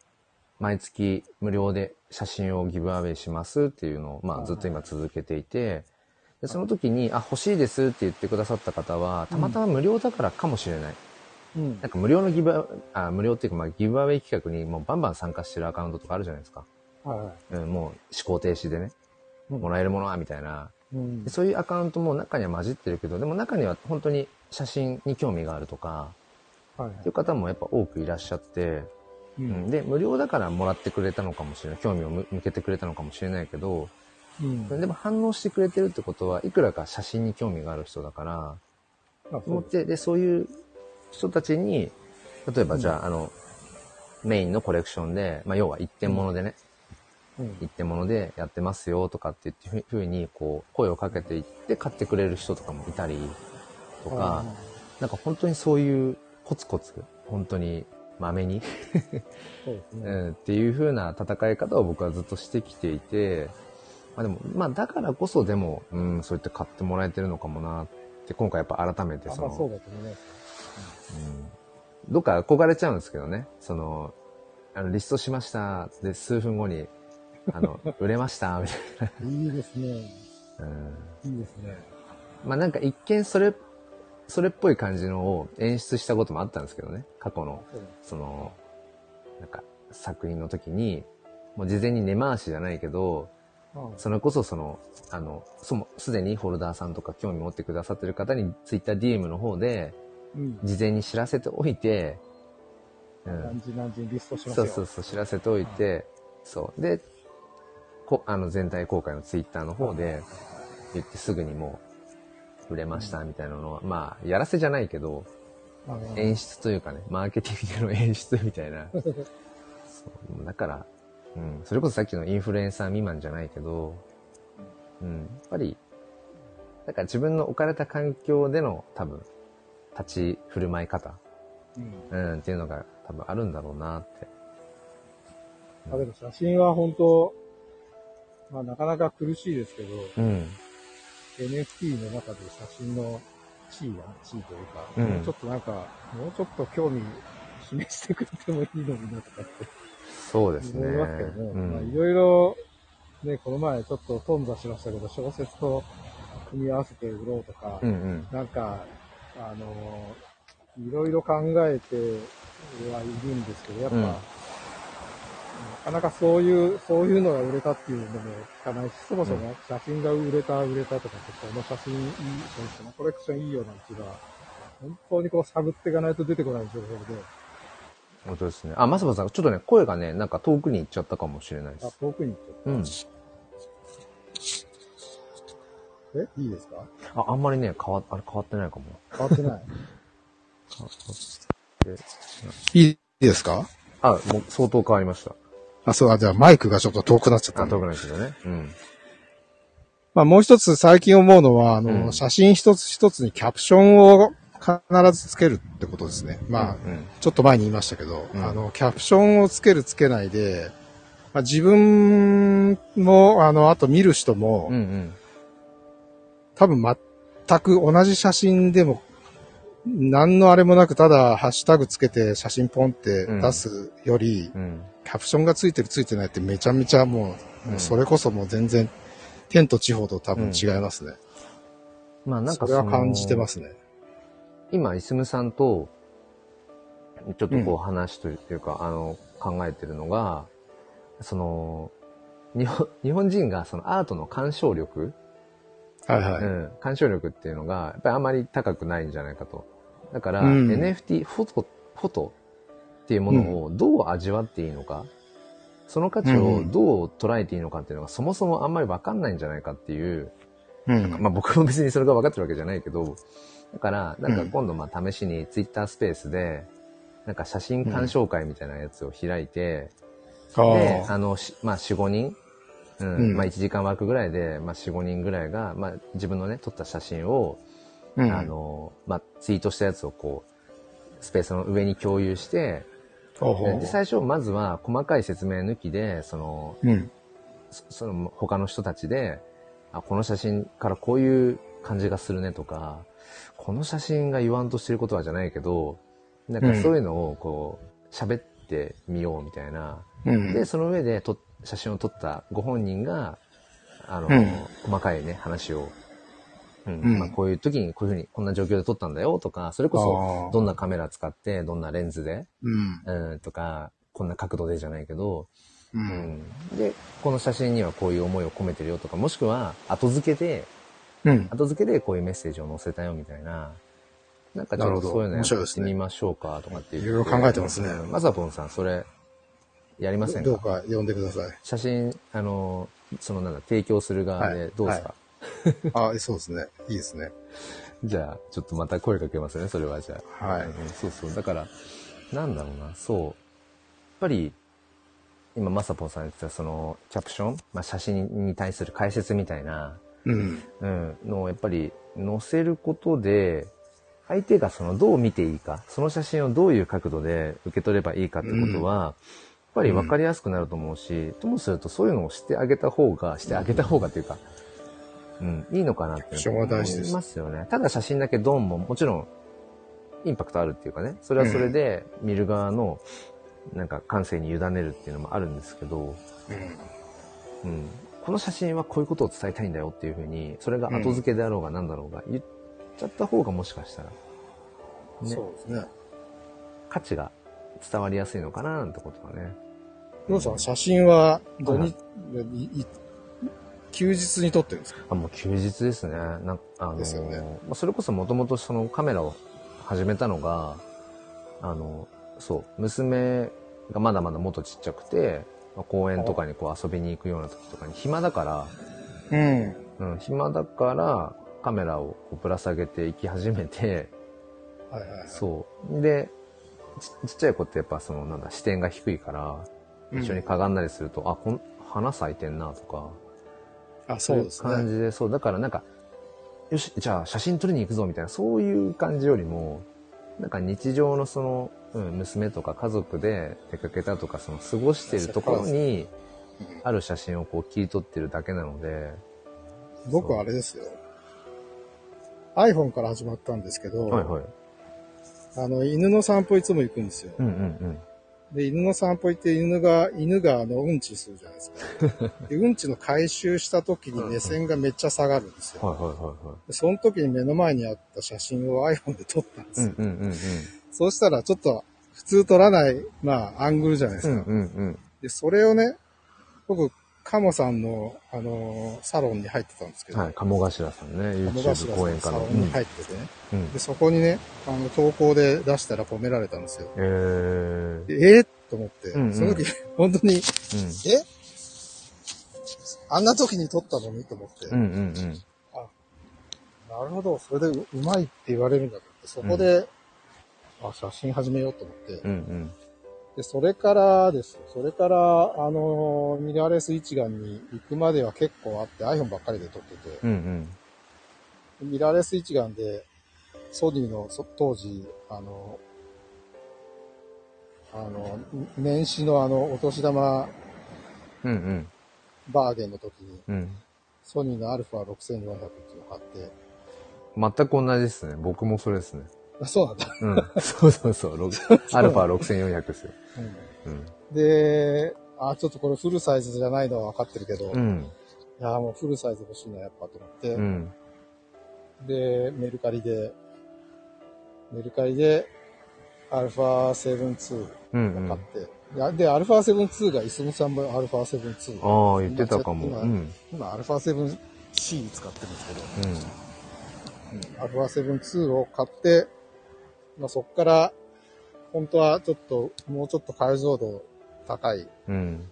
毎月無料で写真をギブアウェイしますっていうのを、まあずっと今続けていて、でその時に、あ、欲しいですって言ってくださった方は、たまたま無料だからかもしれない。うんなんか無料のギブア、あ、無料っていうか、まあギブアウェイ企画にもうバンバン参加してるアカウントとかあるじゃないですか。はいはいうん、もう思考停止でね、うんもらえるものはみたいな。うんでそういうアカウントも中には混じってるけど、でも中には本当に写真に興味があるとか、はいはいっていう方もやっぱ多くいらっしゃって、ううんん、で、無料だからもらってくれたのかもしれない。興味を向向けてくれたのかもしれないけど、うん。でも反応してくれてるってことは、いくらか写真に興味がある人だから、思って、で、そういう人たちに、例えばじゃあ、あの、メインのコレクションで、まあ、要は一点物でね、うん。一点物でやってますよとかって言ってふうに、こう、声をかけていって買ってくれる人とかもいたりとか、なんか本当にそういうコツコツ、本当にまめに、ね。うん、っていう風な戦い方を僕はずっとしてきていて、まあでも、まあだからこそでも、うん、そうやって買ってもらえてるのかもなって、今回やっぱ改めてその、あまあそうだと思います。うん、どっか憧れちゃうんですけどね、その、あの、リストしました、で、数分後に、あの、売れました、みたいいいですね。な。うんいいですね。まあなんか一見それ、それっぽい感じのを演出したこともあったんですけどね。過去の、その、なんか作品の時に、もう事前に根回しじゃないけど、うんそれこそその、あの、そも、すでにホルダーさんとか興味持ってくださってる方に TwitterDM の方で、うん。事前に知らせておいて、うん。何時何時にリストしますよ。そうそうそう、知らせておいて、そう。で、こあの、全体公開の Twitter の方で言ってすぐにもう、売れましたみたいなのは、まあ、やらせじゃないけど、うん演出というかね、マーケティングの演出みたいな。そうだから、うん、それこそさっきのインフルエンサー未満じゃないけど、うん、やっぱり、だから自分の置かれた環境での多分、立ち振る舞い方、うん。うん、っていうのが多分あるんだろうなって。あでも写真は本当、まあなかなか苦しいですけど、うん。NFT の中で写真の地位が、地位というか、うん。もうちょっとなんか、もうちょっと興味示してくれてもいいのになとかってそうですね。思いますけどね。うんまあいろいろ、ね、この前ちょっと頓挫しましたけど、小説と組み合わせて売ろうとか、うんうん。なんか、あのいろいろ考えてはいるんですけど、やっぱ、うんなかなかそういう、そういうのが売れたっていうのも聞かないし、そもそも写真が売れた、売れたとかこの写真いい、このコレクションいいよなんていうのは、本当にこう探っていかないと出てこない情報で、本当ですね。あ、まさまさん、ちょっとね、声がね、なんか遠くに行っちゃったかもしれないであす。遠くに行っうん。ちゃった。えいいですか？あ、あんまりね、変わ、あれ変わってないかも。変わってない。でいいですか？あ、もう相当変わりました。あ、そう、あ、じゃあマイクがちょっと遠くなっちゃったあ、んだ遠くないですよね。うん。まあもう一つ最近思うのは、あの、うん写真一つ一つにキャプションを必ずつけるってことですね。まあ、うん。ちょっと前に言いましたけど、うんあの、キャプションをつけるつけないで、まあ、自分も、あの、あと見る人も、うんうん。多分全く同じ写真でも、何のあれもなく、ただハッシュタグつけて写真ポンって出すより、うん。キャプションがついてるついてないってめちゃめちゃもう、うんもうそれこそもう全然、天と地方と多分違いますね。まあなんかそれは感じてますすね。今、イスムさんと、ちょっとこう話というか、あの、考えてるのが、その、日本、日本人がそのアートの鑑賞力、はいはい。うん、鑑賞力っていうのが、やっぱりあまり高くないんじゃないかと。だから、うん。NFT、フォト、フォトっていうものをどう味わっていいのか、その価値をどう捉えていいのかっていうのがそもそもあんまりわかんないんじゃないかっていう、うん。まあ僕も別にそれが分かってるわけじゃないけど、だから、なんかうん。今度まあ試しにツイッタースペースで、なんか写真鑑賞会みたいなやつを開いて、あで、ああの、しまあ4、5人、うん、うん。まあ1時間枠ぐらいで、まあ4、5人ぐらいが、まあ自分のね、撮った写真を、うん。あの、まあツイートしたやつをこう、スペースの上に共有して、で、最初まずは細かい説明抜きで、その、うん。そその他の人たちで、あ、この写真からこういう感じがするねとか、この写真が言わんとしてることはじゃないけど、なんかそういうのをこう、喋ってみようみたいな。うん。で、その上でと写真を撮ったご本人が、あの、うん細かいね、話を、うんうんまあ、こういう時にこういうふうに、こんな状況で撮ったんだよとか、それこあそ、ーどんなカメラ使って、どんなレンズで、うん。うん、とか、こんな角度でじゃないけど、う。うんん、で、この写真にはこういう思いを込めてるよとか、もしくは後付けで、うん。後付けでこういうメッセージを載せたよみたいな、なんかちょっとそういうのやってみましょうかとかっていう。いろいろ考えてますねうんまさぽんさん、それ、やりませんか？どうか呼んでください。写真、あの、そのなんだ、提供する側でどうですか、あ、そうですね。いいですね。じゃあ、ちょっとまた声かけますね、それはじゃあ。はいうんそうそう。だから、なんだろうな、そう。やっぱり、今、まさぽんさん言ってた、その、キャプション、まあ、写真に対する解説みたいな、うん。うん、のをやっぱり載せることで、相手がそのどう見ていいか、その写真をどういう角度で受け取ればいいかってことは、やっぱり分かりやすくなると思うし、ともするとそういうのをしてあげた方が、してあげた方がっていうか、うん、いいのかなって思いますよね。ただ写真だけドンももちろんインパクトあるっていうかね、それはそれで見る側のなんか感性に委ねるっていうのもあるんですけど、うん、この写真はこういうことを伝えたいんだよっていうふうに、それが後付けであろうが何だろうが、言っちゃった方がもしかしたら、ね、そうですね。価値が伝わりやすいのかななんてことはね、どうさん、写真は土はい日、休日に撮ってるんですか？あ、もう休日ですね。なんあのですよね。まあそれこそもともとそのカメラを始めたのが、あの、そう、娘がまだまだもっとちっちゃくて、まあ公園とかにこう遊びに行くような時とかに暇だから、うん。うん、暇だからカメラをぶら下げて行き始めて、はいはいはい。そう。で、ちちっちゃい子ってやっぱそのなんだ視点が低いから、一緒にかがんだりすると、あ、こん花咲いてんなとか、あ、そうですね。感じで、そう、だからなんか、よし、じゃあ写真撮りに行くぞみたいな、そういう感じよりも、なんか日常のその、うん、娘とか家族で出かけたとか、その過ごしてるところに、ある写真をこう切り取ってるだけなので、僕はあれですよ。iPhone から始まったんですけど、はいはい。あの、犬の散歩いつも行くんですよ。うんうんで、犬の散歩行って犬が、犬があの、うんちするじゃないですか。で、うんちの回収した時に目線がめっちゃ下がるんですうん。よ。はいはいはいはい。でその時に目の前にあった写真を iPhone で撮ったんですよ。うんうんうんそうしたらちょっと普通撮らない、まあ、アングルじゃないですか。うん。うんうんうん。で、それをね、僕、カモさんの、あのーサロンに入ってたんですけど、はい、鴨頭さんね、鴨頭さ YouTube ん講演家の。のサロンに入っててね、うん。うんで、そこにね、あの、投稿で出したら褒められたんですよ。えー。でえー、と思って、うんうんその時、本当に、うん。え？あんな時に撮ったのにと思って、うんうんうん。なるほど、それでううまいって言われるんだと思って、そこで、あ、写真始めようと思って、うんうん。で、それからですよ。それから、あの、ミラーレス一眼に行くまでは結構あって、iPhone ばっかりで撮ってて、うんうん。ミラーレス一眼で、ソニーのそ当時、あの、あの、年始のあの、お年玉うんうん。バーゲンの時に、うん。ソニーの α6400 っていうのを買って、全く同じですね。僕もそれですね。あそうなんだ。うん。そうそうそう。ろアルファ6400ですよ。うんうん。で、あ、ちょっとこれフルサイズじゃないのは分かってるけど、いうん。や、もうフルサイズ欲しいな、やっぱと思って、うん。で、メルカリで、メルカリで、アルファ7-2うんうん。買って、やで、アルファ7-2が、イスムさんもアルファ7-2。ああ、言ってたかも。今うん。今、アルファ 7C 使ってるんですけど、うん。アルファ7-2を買って、まあ、そこから、本当はちょっと、もうちょっと解像度高い、うん。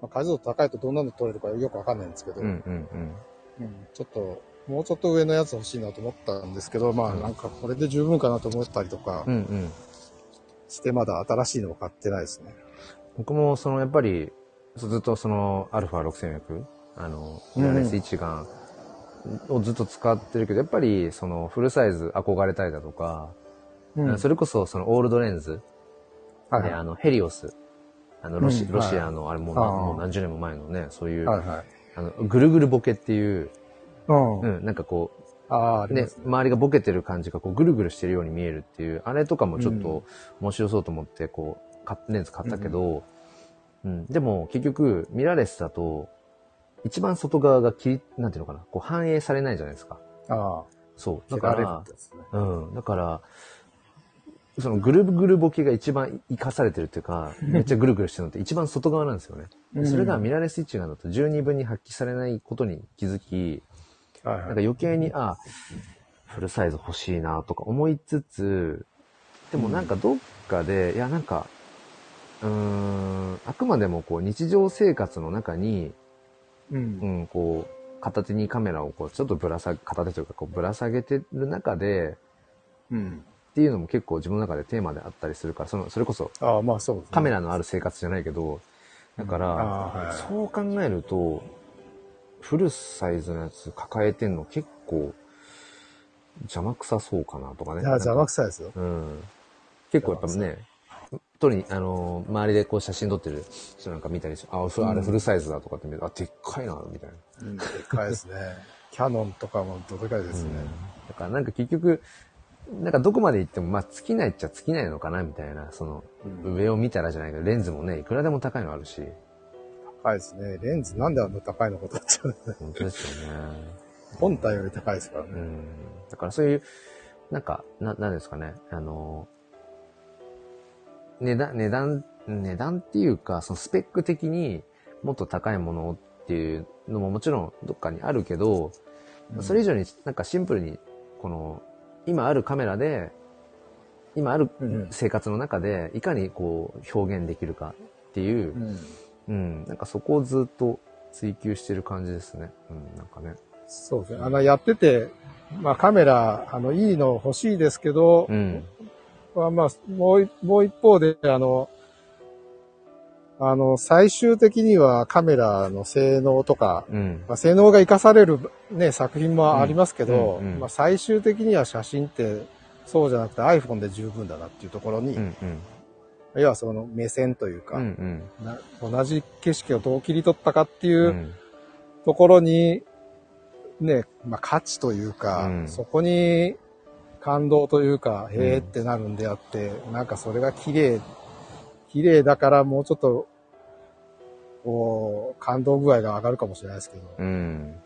まあ、解像度高いとどんなの撮れるかよくわかんないんですけど、うんうんうん。うんちょっと、もうちょっと上のやつ欲しいなと思ったんですけど、まあうんなんかこれで十分かなと思ったりとかうんうん。して、まだ新しいのを買ってないですね。僕もそのやっぱりずっとそのアルファ6400あのうんミラーレス一眼をずっと使ってるけど、やっぱりそのフルサイズ憧れたりだとか、うん。それこそそのオールドレンズはいで、あのヘリオスあのロシ,、うんロシアのあれもうもう何十年も前のねそういう、はいはい。あのぐるぐるボケっていう、うん。うん、なんかこああ、ね。ね。周りがボケてる感じがこうぐるぐるしてるように見えるっていうあれとかもちょっと面白そうと思ってこう買レンズ買ったけど、うん。でも結局ミラーレスだと一番外側が切りなんていうのかな。こう反映されないじゃないですか。あそう。あ、だから。うん。だからそのぐるぐるボケが一番生かされてるっていうか めっちゃぐるぐるしてるのって一番外側なんですよね、でそれがミラーレス一眼だと十二分に発揮されないことに気づき。なんか余計に、あ、フルサイズ欲しいなとか思いつつ、でもなんかどっかで、いやなんか、うーん、あくまでもこう日常生活の中に、う。うんん、こう、片手にカメラをこうちょっとぶら下げ、片手というかこうぶら下げてる中で、うん。っていうのも結構自分の中でテーマであったりするから、その、それこそああ、まあそうね。カメラのある生活じゃないけど、だから、ああ、はいはい。そう考えると、フルサイズのやつ抱えてんの結構邪魔くさそうかなとかね。いや、邪魔くさいですよ。うん。結構やっぱね、撮りに、あのー周りでこう写真撮ってる人なんか見たりして、あ、ふあれフルサイズだとかって見ると、あ、でっかいな、みたいな。うん、でかいですね。キャノンとかもどでかいですね。だからなんか結局、なんかどこまで行っても、まあ尽きないっちゃ尽きないのかな、みたいな、その、うん上を見たらじゃないけど、レンズもね、いくらでも高いのあるし、高いですね。レンズなんであんな高いのかと思っちゃうね。本当ですよね。本体より高いですからね。うん。だからそういう、なんか、な、なんですかね、あの、値段、値段、値段っていうか、そのスペック的にもっと高いものっていうのももちろんどっかにあるけど、それ以上になんかシンプルに、この、今あるカメラで、今あるうん生活の中で、いかにこう表現できるかっていうう、ん。うん、なんかそこをずっと追求してる感じですね。うん、なんかね。そうですね。あの、やってて、まあカメラ、あの、いいの欲しいですけど、うん。まあまあ、もうい、もう一方で、あの、あの、最終的にはカメラの性能とか、うん。まあ、性能が活かされるね、作品もありますけど、うんうんうんまあ最終的には写真ってそうじゃなくて iPhone で十分だなっていうところに、うん。うん。要はその目線というか、うん。な同じ景色をどう切り取ったかっていううん。ところに、ね、まあ価値というか、うんそこに感動というか、へーってなるんであって、なんかそれが綺麗、綺麗だからもうちょっと、こう、感動具合が上がるかもしれないですけど、うん。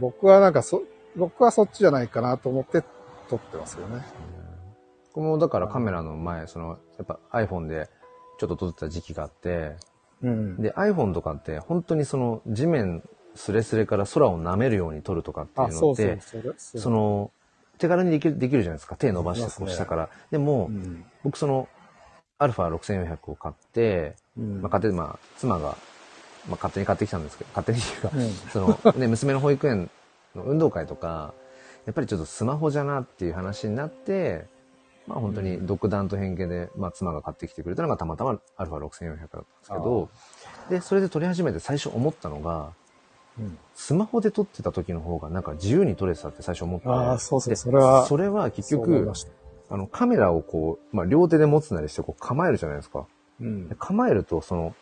僕はなんかそ、僕はそっちじゃないかなと思って撮ってますよね。僕もだからカメラの前、その、やっぱ iPhone でちょっと撮ってた時期があって、うん。で、iPhone とかって本当にその地面スレスレから空を舐めるように撮るとかっていあ、うのって、、その、手軽にできる、できるじゃないですか。手伸ばしてこう下から。でも、うん。僕その、アルファ6400を買って、うん。まあ、買って、まあ、妻が、まあ、勝手に買ってきたんですけど、勝手にっていうか、うんその、ね、娘の保育園の運動会とか、やっぱりちょっとスマホじゃなっていう話になって、まあ本当に独断と偏見で、まあ妻が買ってきてくれたのがたまたま α6400 だったんですけど、で、それで撮り始めて最初思ったのが、うんスマホで撮ってた時の方がなんか自由に撮れてたって最初思って。ああ、そうそう、でそれは、それは結局あのカメラをこう、まあ両手で持つなりしてこう構えるじゃないですか。うんで。構えるとその、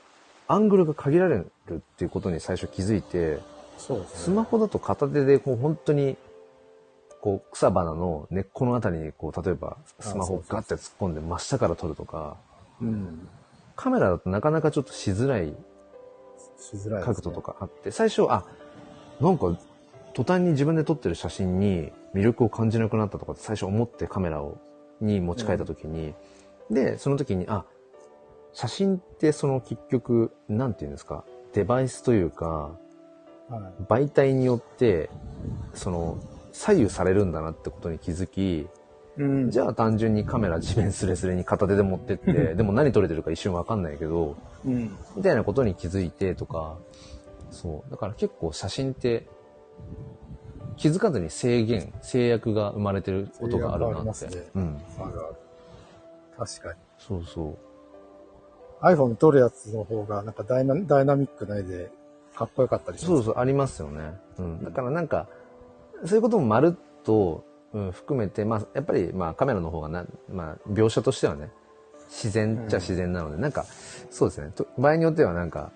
アングルが限られるっていうことに最初気づいて、そうですね。スマホだと片手でこう本当に、こう草花の根っこのあたりにこう、例えばスマホをガッて突っ込んで真下から撮るとか、うん。カメラだとなかなかちょっとしづらいしづらいね、角度とかあって、最初、あ、なんか途端に自分で撮ってる写真に魅力を感じなくなったとかって最初思ってカメラを、に持ち替えた時に、で、その時に、あ、写真ってその結局、なんていうんですか、デバイスというか、はい。媒体によって、その、左右されるんだなってことに気づき、うん。じゃあ単純にカメラ地面スレスレに片手で持ってって、でも何撮れてるか一瞬わかんないけど、うん。みたいなことに気づいてとか、そう。だから結構写真って、気づかずに制限、制約が生まれてることがあるなって。ねうん。確かに。そうそう。iPhone で撮るやつの方が、なんかダイナダイナミックな絵で、かっこよかったりします。そうそう、ありますよね。うん。だからなんか、そういうこともまるっと、うん、含めて、まあ、やっぱり、まあ、カメラの方がな、まあ、描写としてはね、自然っちゃ自然なので、なんか、そうですね。と場合によってはなんか、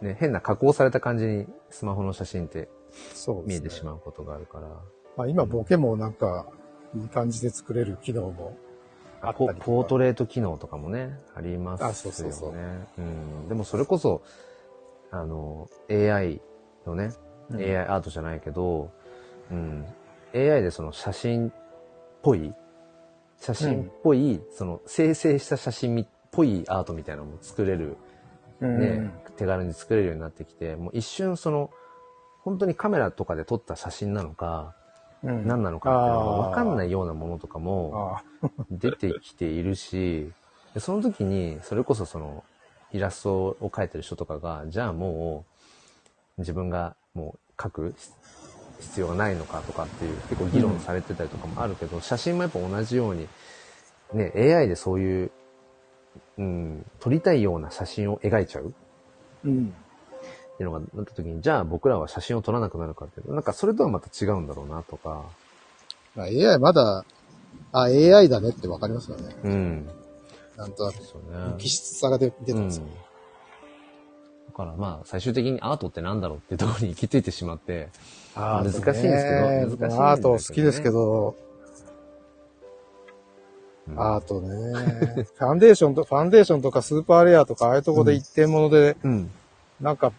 ね、変な加工された感じにスマホの写真って。見えてしまうことがあるから。まあ今、ボケもなんか、いい感じで作れる機能もあったポり。ポートレート機能とかもね、ありますよね。あそうそうそううん。でもそれこそ、あの、AI のね、うん AI アートじゃないけど、うん。AI でその写真っぽい、写真っぽい、その生成した写真っぽいアートみたいなのも作れる、うん。ね、手軽に作れるようになってきて、もう一瞬その、本当にカメラとかで撮った写真なのか、うん。何なのかっていうのがわかんないようなものとかも、あ出てきているし、でその時に、それこそその、イラストを描いてる人とかが、じゃあもう、自分がもう描く必要がないのかとかっていう、結構議論されてたりとかもあるけど、写真もやっぱ同じように、ね、AI でそういう、うん、撮りたいような写真を描いちゃううん。っていうのがなった時に、じゃあ僕らは写真を撮らなくなるかっていうと、なんかそれとはまた違うんだろうなとか、まあ AI まだ、あ、AI だねってわかりますよね。うん。なんとなく。そうね。気質さが出出てますよ。うんだからまあ、最終的にアートってなんだろうっていうところに行き着いてしまって、あ難しいんですけど難しいねアート好きですけど、うんアートね。ファンデーションと、ファンデーションとかスーパーレアとか、ああいうとこで一点物で、うん。なんか、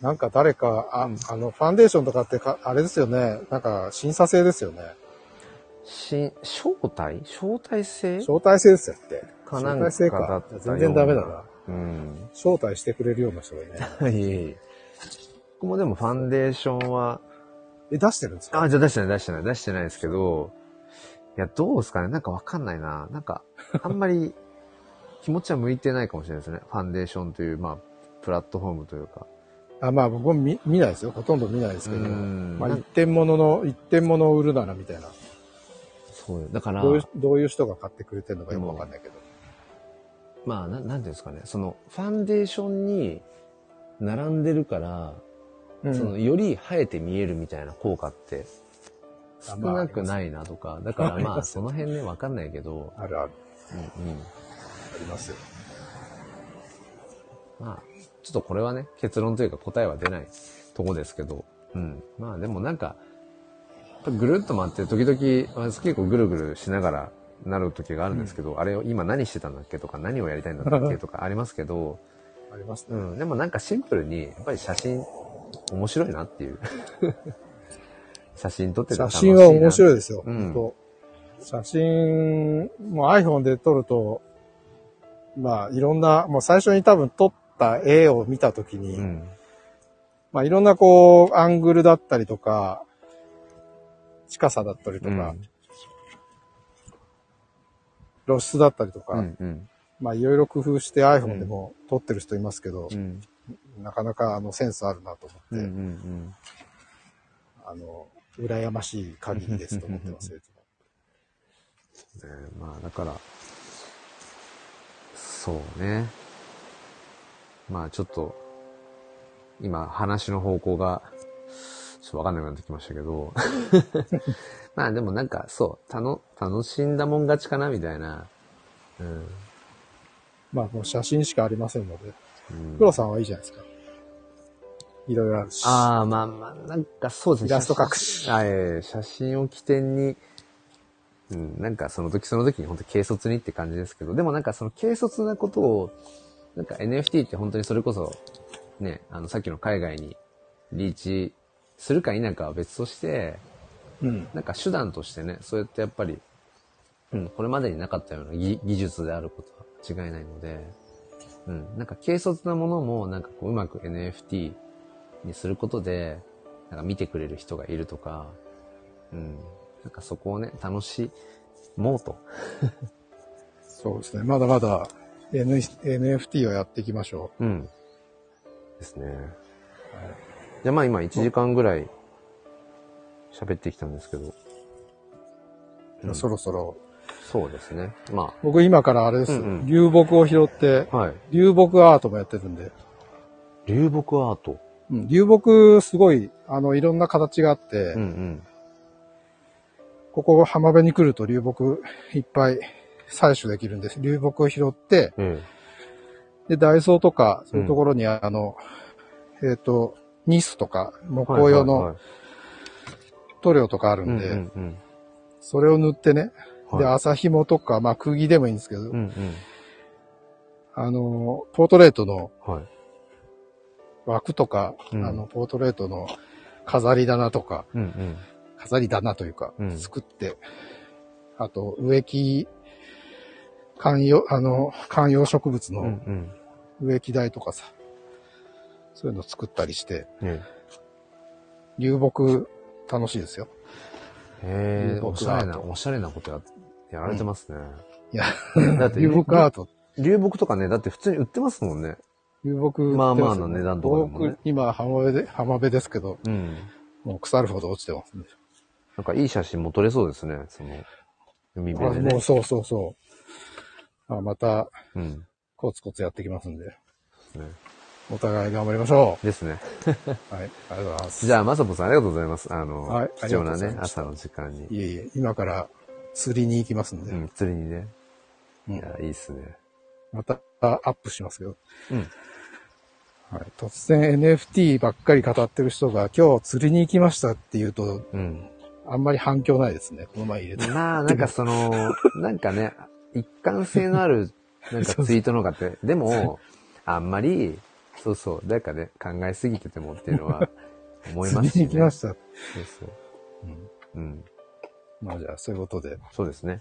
なんか誰か、あ、あの、ファンデーションとかってか、あれですよね。なんか、審査制ですよね。し、招待？招待制？招待制ですよって。かなん招待制か。全然ダメだな。うん。招待してくれるような人がいない。いえいえ。僕もでもファンデーションは、え、出してるんですか？あ、じゃあ出してない出してない出してないですけど、いや、どうですかね？なんかわかんないな。なんか、あんまり 気持ちは向いてないかもしれないですね。ファンデーションという、まあ、プラットフォームというか。あまあ僕も見見ないですよ。ほとんど見ないですけど。うんまあ一点物の、一点物を売るならみたいな。そうよだから、どういう、どういう人が買ってくれてるのかよくわかんないけど。まあ、ななんていうんですかね。その、ファンデーションに並んでるから、うんその、より生えて見えるみたいな効果って、少なくないなとか。だからまあ、その辺ね、わかんないけど、あるある。うんうん。ありますよ。まあ、ちょっとこれはね、結論というか答えは出ないとこですけど、うん。まあでもなんか、ぐるっと回って、時々、まあ結構ぐるぐるしながらなる時があるんですけど、あれを今何してたんだっけとか、何をやりたいんだっけとかありますけど、ありますね。うん。でもなんかシンプルに、やっぱり写真、面白いなっていう。写真撮ってて写真は面白いですよ。うん写真、もう iPhone で撮ると、まあいろんな、もう最初に多分撮った絵を見たときに、うん。まあいろんなこう、アングルだったりとか、近さだったりとか、露出だったりとか、うん。うん。まあいろいろ工夫して iPhone でも撮ってる人いますけど、うん。なかなかあのセンスあるなと思って、うん。うん。あの、羨ましい限りですと思ってますねまあだから、そうね。まあちょっと、今話の方向が、ちょっとわかんなくなってきましたけど。まあでもなんかそう、たの、楽しんだもん勝ちかなみたいな。うん。まあもう写真しかありませんので、うん黒さんはいいじゃないですか。いろいろあるし。ああ、まあまあ、なんかそうですね。イラスト描くし写真あええ写真を起点に、うん、なんかその時その時に本当軽率にって感じですけど、でもなんかその軽率なことを、なんか NFT って本当にそれこそ、ね、あのさっきの海外にリーチするか否かは別として、うん。なんか手段としてね、そうやってやっぱり、うん、これまでになかったような技技術であることは違いないので、うん、なんか軽率なものもなんかこううまく NFT にすることで、なんか見てくれる人がいるとか、うん、なんかそこをね、楽しもうと。そうですね。まだまだ N NFT をやっていきましょうん。ですね。じゃあまあ今1時間ぐらい喋ってきたんですけど、う。うんそろそろ。そうですね。ま僕今からあれです。うんうん流木を拾って、あ、はい。流木アートもやってるんで。流木アート？うん、流木すごい、あの、いろんな形があって、うんうん。ここ浜辺に来ると流木いっぱい採取できるんです。流木を拾って、えで、ダイソーとか、そういうところにあの、えっ、と、ニスとか、木え。工用のはいはいはい塗料とかあるうんんで、うんうん。それを塗ってね、はいで、麻紐とか、まあ、釘でもいいんですけど、うんうん。あの、ポートレートのはい。枠とか、うんあの、ポートレートの飾り棚とか、うんうん。飾り棚というか、うん作って、あと、植木、観葉、あの、観葉植物うんうのん。植木台とかさ、そういうの作ったりして、ね流木楽しいですよ。へえ、おしゃれな、おしゃれなことや、やられてますね。いや、だって 流木アート、流木とかね、だって普通に売ってますもんね。流木売ってすよ、まあまあな値段とかでもね僕今浜辺で、浜辺ですけど、うん。もう腐るほど落ちてますね。なんかいい写真も撮れそうですね、その、海あ辺でねもう。そうそうそう。あまた、うん。コツコツやっていきますんで、ねお互い頑張りましょですね。う。はい、ありがとうございます。じゃあ、まさぽさんありがとうございます。あの、はい貴重なね朝の時間に。いえいえ、今から釣りに行きますんで、うん、釣りにね。うんいや、いいっすね。またアップしますけど、うん。はい、突然 NFT ばっかり語ってる人が今日釣りに行きましたって言うと、うん。あんまり反響ないですね。この前入れて。まあ、なんかその、なんかね、一貫性のある、なんかツイートの方がって、でも、あんまり、そうそう、なんかね、考えすぎててもっていうのは、思いますし、ね。行きました。そうそう。うん。まあじゃあ、そういうことで、そうですね。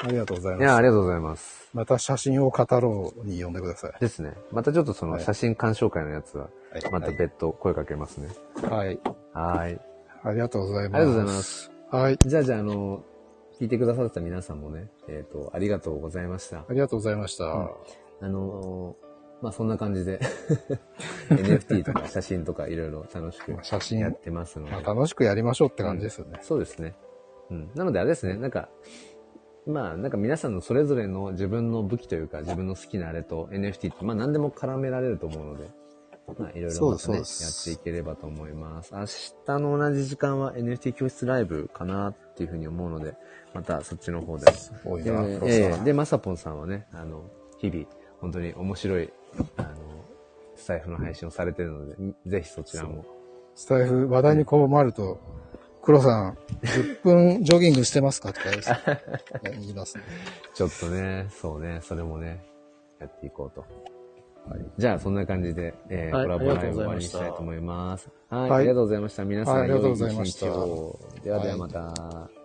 ありがとうございいや、ます。ありがとうございます。また写真を語ろうに呼んでください。ですね。またちょっとそのはい写真鑑賞会のやつは、はいまた別途声かけますね。はい。はい。ありがとうございます。ありがとうございます。はい。じゃあじゃあ、あの、聞いてくださった皆さんもね、えっ、と、ありがとうございました。ありがとうございました。うんあのまあそんな感じで NFT とか写真とかいろいろ楽しく写真やってますので。まあ、楽しくやりましょうって感じですよね。そうですね。うん。なのであれですね、なんか、まあなんか皆さんのそれぞれの自分の武器というか自分の好きなあれと NFT ってまあ何でも絡められると思うので、まあいろいろまたね、やっていければと思います。明日の同じ時間は NFT 教室ライブかなっていうふうに思うので、またそっちの方で。で、まさぽんさんはね、あの、日々、本当に面白い、あの、スタイフの配信をされてるので、ぜひそちらも。スタイフ、話題に困ると、黒さん、10分 ジョギングしてますかって 言いますね。ちょっとね、そうね、それもね、やっていこうと。じゃあ、そんな感じで、えーはいコラボライブ終わりにしたいと思います。はい、ありがとうございました。皆さん、はいありがとうございました。ではではまた。